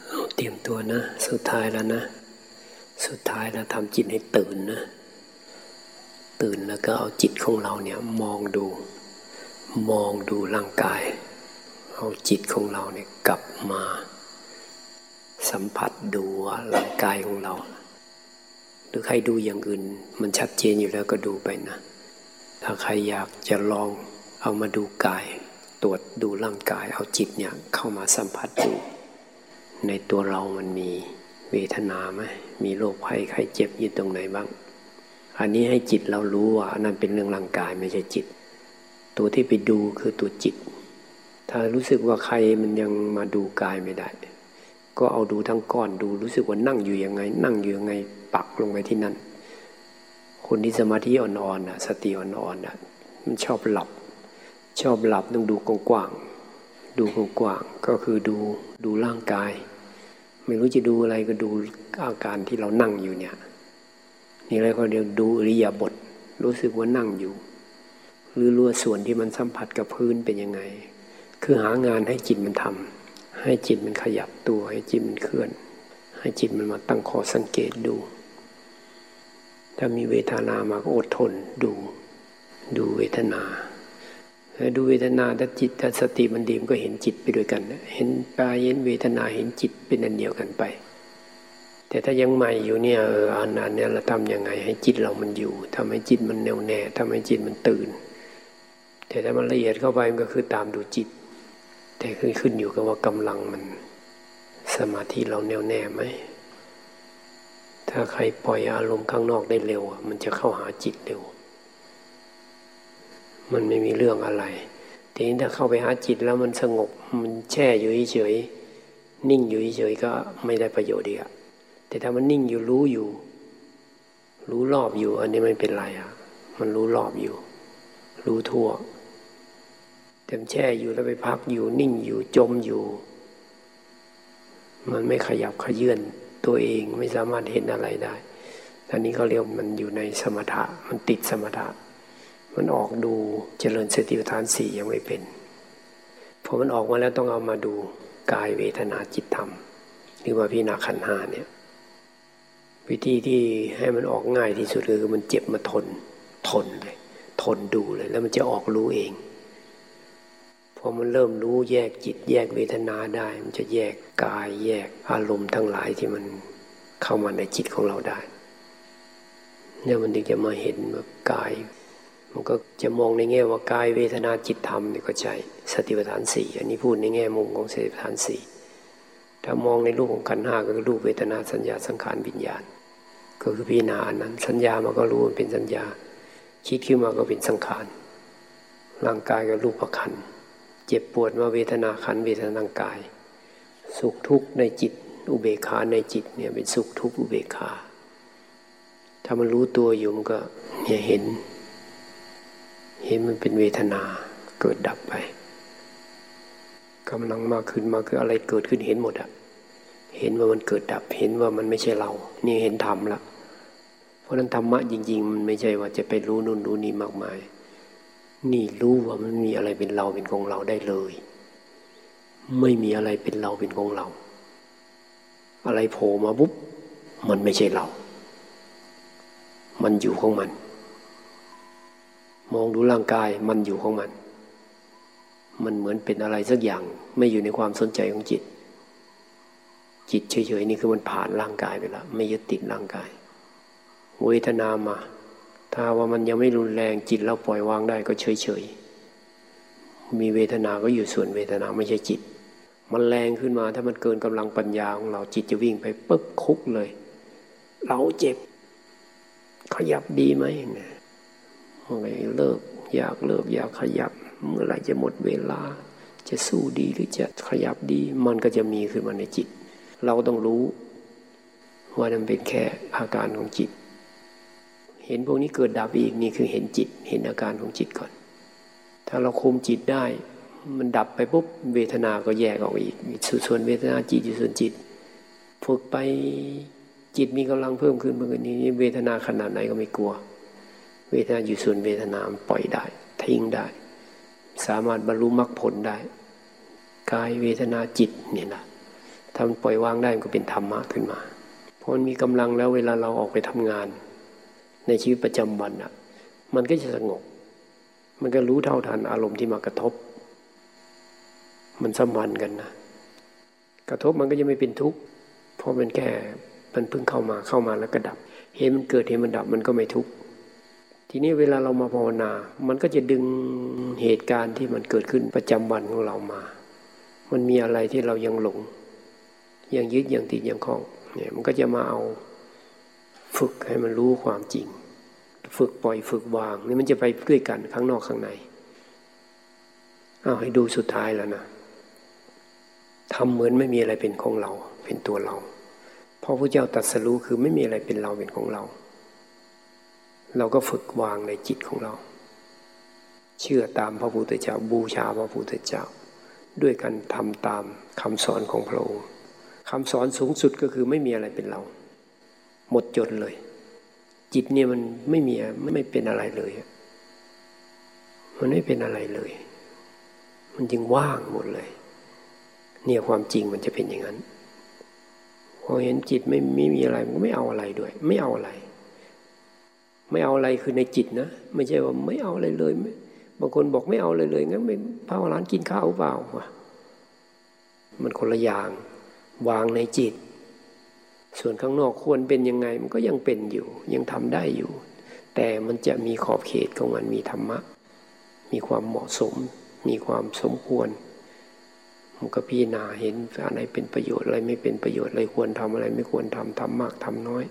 เอาเตัวนะ สุดท้ายแล้วนะ สุดท้ายแล้วทำจิตให้ตื่นนะ ตื่นแล้วก็เอาจิตของเราเนี่ยมองดู มองดูร่างกาย เอาจิตของเราเนี่ยกลับมา สัมผัสดูว่าร่างกายของเรา หรือใครดูอย่างอื่น มันชัดเจนอยู่แล้วก็ดูไปนะ ถ้าใครอยากจะลองเอามาดูกาย ตรวจดูร่างกาย เอาจิตเนี่ยเข้ามาสัมผัสดู ในตัวเรามันมีเวทนาไหมมีโรคภัยไข้เจ็บอยู่ตรงไหนบ้าง อันนี้ให้จิตเรารู้ว่านั่นเป็นเรื่องร่างกายไม่ใช่จิต ตัวที่ไปดูคือตัวจิต ถ้ารู้สึกว่าใครมันยังมาดูกายไม่ได้ ก็เอาดูทั้งก้อนดูรู้สึกว่านั่งอยู่ยังไง นั่งอยู่ยังไงปักลงไปที่นั่น คนที่สมาธิอ่อนๆอะ สติอ่อนๆอะมันชอบหลับ ชอบหลับต้องดูกว้างๆดูกว้างๆก็คือดูดูร่างกาย ไม่รู้จะดูอะไรก็ดูอาการที่เรานั่งอยู่เนี่ย นี่อะไรก็เรียกดูอริยบท รู้สึกว่านั่งอยู่ หรือรู้ส่วนที่มันสัมผัสกับพื้นเป็นยังไง คือหางานให้จิตมันทำให้จิตมันขยับตัวให้จิตมันเคลื่อน ให้จิตมันมาตั้งคอสังเกตดู ถ้ามีเวทนามาก็อดทนดู ดูเวทนา ดูเวทนาถ้าจิตถ้าสติมันดีมันก็เห็นจิตไปด้วยกัน เห็นกายเห็นเวทนาเห็นจิตเป็นอันเดียวกันไป แต่ถ้ายังใหม่อยู่เนี่ยเอออันนั้นเนี่ยเราทำยังไง ให้จิตเรามันอยู่ทำให้จิตมันแน่วแน่ทำให้จิตมันตื่น แต่ถ้ามันละเอียดเข้าไปมันก็คือตามดูจิต แต่ขึ้นขึ้นอยู่กับว่ากำลังมัน สมาธิเราแน่วแน่ไหมถ้าใครปล่อยอารมณ์ข้างนอกได้เร็ว มันจะเข้าหาจิตเร็ว มันไม่มีเรื่องอะไร ทีนี้ถ้าเข้าไปหาจิตแล้วมันสงบ มันแช่อยู่เฉย นิ่งอยู่เฉยก็ไม่ได้ประโยชน์ดีอะแต่ถ้ามันนิ่งอยู่รู้อยู่ รู้รอบอยู่ อันนี้ไม่เป็นไรอะมันรู้รอบอยู่ รู้ทั่วเต็มแช่อยู่แล้วไปพักอยู่ นิ่งอยู่จมอยู่ มันไม่ขยับขยื่นตัวเองไม่สามารถเห็นอะไรได้อันนี้เขาเรียกมันอยู่ในสมถะ มันติดสมถะ มันออกดูเจริญสติปัฏฐานสี่ยังไม่เป็นพอมันออกมาแล้วต้องเอามาดูกายเวทนาจิตธรรม หรือว่าพิจารณาขันหาเนี่ยวิธีที่ให้มันออกง่ายที่สุดคือมันเจ็บมาทนทนเลยทนดูเลย แล้วมันจะออกรู้เองพอมันเริ่มรู้แยกจิตแยกเวทนาได้ มันจะแยกกายแยกอารมณ์ทั้งหลายที่มันเข้ามาในจิตของเราได้เนี่ยมันถึงจะมาเห็นแบบกาย ก็จะมองในแง่ว่ากายเวทนาจิตธรรมนี่ก็ใช่สติปัฏฐานสี่อันนี้พูดในแง่มุมของสติปัฏฐานสี่ถ้ามองในรูปของขันห้าก็คือรูปเวทนาสัญญาสังขารวิญญาณ ก็คือพิจารณานั้นสัญญามันก็รู้มันเป็นสัญญา คิดขึ้นมาก็เป็นสังขารร่างกายก็รูปประคันเจ็บปวดมาเวทนาขันเวทนาทางกาย สุขทุกข์ในจิตอุเบกขาในจิตเนี่ยเป็นสุขทุกข์อุเบกขาถ้ามันรู้ตัวอยู่มันก็เนี่ยเห็น เห็นมันเป็นเวทนาเกิดดับไปกำลังมากขึ้นมาคืออะไรเกิดขึ้นเห็นหมดอะเห็นว่ามันเกิดดับเห็นว่ามันไม่ใช่เรา นี่เห็นธรรมละเพราะนั้นธรรมะจริง ๆ มันไม่ใช่ว่าจะไปรู้นู่นรู้นี่มากมาย นี่รู้ว่ามันมีอะไรเป็นเราเป็นของเราได้เลย ไม่มีอะไรเป็นเราเป็นของเรา อะไรโผล่มาปุ๊บมันไม่ใช่เรา มันอยู่ของมัน มองดูร่างกายมันอยู่ของมัน มันเหมือนเป็นอะไรสักอย่างไม่อยู่ในความสนใจของจิต จิตเฉยๆนี่คือมันผ่านร่างกายไปแล้วไม่ยึดติดร่างกาย เวทนามา ถ้าว่ามันยังไม่รุนแรงจิตเราปล่อยวางได้ก็เฉยเฉยมีเวทนาก็อยู่ส่วนเวทนาไม่ใช่จิต มันแรงขึ้นมาถ้ามันเกินกำลังปัญญาของเราจิตจะวิ่งไปปึ๊บคุกเลย เราเจ็บ ขยับดีไหมเนี่ย ไงเลิกอยากเลิกอยากขยับ เมื่อไรจะหมดเวลา จะสู้ดีหรือจะขยับดี มันก็จะมีขึ้นมาในจิต เราต้องรู้ว่ามันเป็นแค่อาการของจิต เห็นพวกนี้เกิดดับอีกนี่คือเห็นจิต เห็นอาการของจิตก่อน ถ้าเราคุมจิตได้ มันดับไปปุ๊บเวทนาก็แยกออกอีกส่วนเวทนาจิตอยู่ส่วนจิตฝึกไปจิตมีกำลังเพิ่มขึ้นเมื่อกี้นี้เวทนาขนาดไหนก็ไม่กลัว เวทนาอยู่ส่วนเวทนาปล่อยได้ ทิ้งได้ สามารถบรรลุมรรคผลได้ กายเวทนาจิตเนี่ยนะถ้ามันปล่อยวางได้มันก็เป็นธรรมะขึ้นมาเพราะมันมีกำลังแล้วเวลาเราออกไปทำงาน ในชีวิตประจำวันอะ มันก็จะสงบ มันก็รู้เท่าทันอารมณ์ที่มากระทบ มันสัมพันธ์กันนะกระทบมันก็จะไม่เป็นทุกข์เพราะมันแค่มันเพิ่งเข้ามาเข้ามาแล้วก็ดับ เห็นมันเกิดเห็นมันดับมันก็ไม่ทุกข์ ทีนี้เวลาเรามาภาวนา มันก็จะดึงเหตุการณ์ที่มันเกิดขึ้นประจำวันของเรามา มันมีอะไรที่เรายังหลง ยังยึดยังติดยังคล้องเนี่ยมันก็จะมาเอาฝึกให้มันรู้ความจริง ฝึกปล่อยฝึกวางนี่มันจะไปด้วยกันข้างนอกข้างในเอาให้ดูสุดท้ายแล้วนะทำเหมือนไม่มีอะไรเป็นของเรา เป็นตัวเรา เพอพระเจ้าตรัสรู้คือไม่มีอะไรเป็นเราเป็นของเรา เราก็ฝึกวางในจิตของเรา เชื่อตามพระพุทธเจ้าบูชาพระพุทธเจ้า ด้วยการทำตามคำสอนของพระองค์คำสอนสูงสุดก็คือไม่มีอะไรเป็นเรา หมดจดเลย จิตเนี่ยมันไม่มีไม่เป็นอะไรเลย มันไม่เป็นอะไรเลย มันจึงว่างหมดเลย เนี่ยความจริงมันจะเป็นอย่างนั้นพอเห็นจิตไม่ไม่มีอะไรมันก็ไม่เอาอะไรด้วย ไม่เอาอะไร ไม่เอาอะไรคือในจิตนะ ไม่ใช่ว่าไม่เอาอะไรเลยบางคนบอกไม่เอาเลยเลยงั้นไม่พาร้านกินข้าวเปล่าวะมันคนละอย่างวางในจิต ส่วนข้างนอกควรเป็นยังไงมันก็ยังเป็นอยู่ ยังทำได้อยู่ แต่มันจะมีขอบเขตของมันมีธรรมะ มีความเหมาะสม มีความสมควรมันก็พิจารณาเห็นอะไรเป็นประโยชน์อะไรไม่เป็นประโยชน์อะไรควรทำอะไร ไม่ควรทำทำมากทำน้อย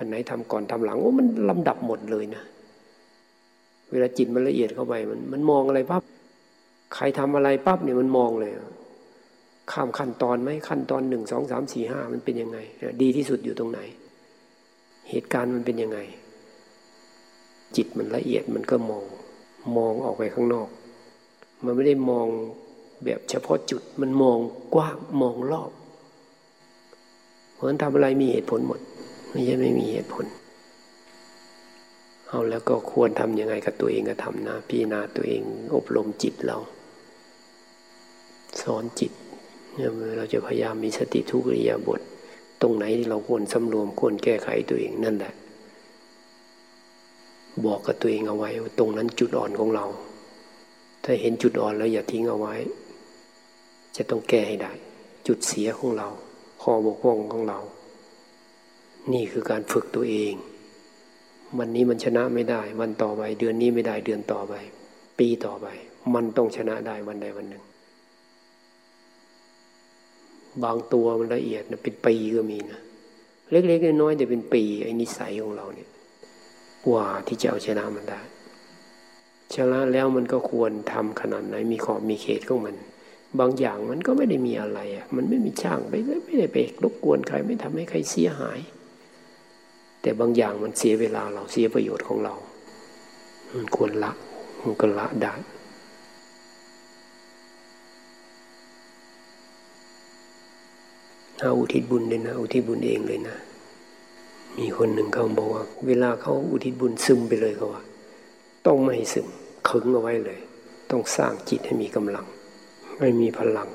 อันไหนทำก่อนทำหลังโอ้มันลำดับหมดเลยนะเวลาจิตมันละเอียดเข้าไปมันมันมองอะไรปั๊บใครทำอะไรปั๊บเนี่ยมันมองเลย ข้ามขั้นตอนไหมขั้นตอนหนึ่งสองสามสี่ห้ามันเป็นยังไง ดีที่สุดอยู่ตรงไหน เหตุการณ์มันเป็นยังไง จิตมันละเอียดมันก็มอง มองออกไปข้างนอก มันไม่ได้มองแบบเฉพาะจุดมันมองกว้างมองรอบเพราะฉะนั้นทำอะไรมีเหตุผลหมด ไม่ใช่ไม่มีเหตุผล เอาแล้วก็ควรทำยังไงกับตัวเองก็ทำนะพี่นาตัวเองอบรมจิตเรา สอนจิตเนี่ยเราจะพยายามมีสติทุกริยาบท ตรงไหนที่เราควรสำรวมควรแก้ไขตัวเองนั่นแหละ บอกกับตัวเองเอาไว้ ตรงนั้นจุดอ่อนของเรา ถ้าเห็นจุดอ่อนแล้วอย่าทิ้งเอาไว้ จะต้องแก้ให้ได้ จุดเสียของเรา ข้อบกพร่องของเรา นี่คือการฝึกตัวเอง วันนี้มันชนะไม่ได้ วันต่อไป เดือนนี้ไม่ได้เดือนต่อไป ปีต่อไป มันต้องชนะได้วันใดวันหนึ่ง บางตัวมันละเอียดนะเป็นปีก็มีนะเล็กๆน้อยๆแต่เป็นปีไอ้นิสัยของเราเนี่ยกว่าที่จะเอาชนะมันได้ชนะแล้วมันก็ควรทำขนาดไหนมีขอบมีเขตของมัน บางอย่างมันก็ไม่ได้มีอะไรอะมันไม่มีช่างไปไม่ได้ไปรบกวนใครไม่ทำให้ใครเสียหาย แต่บางอย่างมันเสียเวลาเราเสียประโยชน์ของเรา มันควรละมันก็ละได้เอาอุทิศบุญเลยนะอุทิศบุญเองเลยนะ มีคนหนึ่งเขาบอกว่า เวลาเขาอุทิศบุญซึมไปเลยเขาว่า ต้องไม่ซึมขึงเอาไว้เลย ต้องสร้างจิตให้มีกำลัง ไม่มีพลัง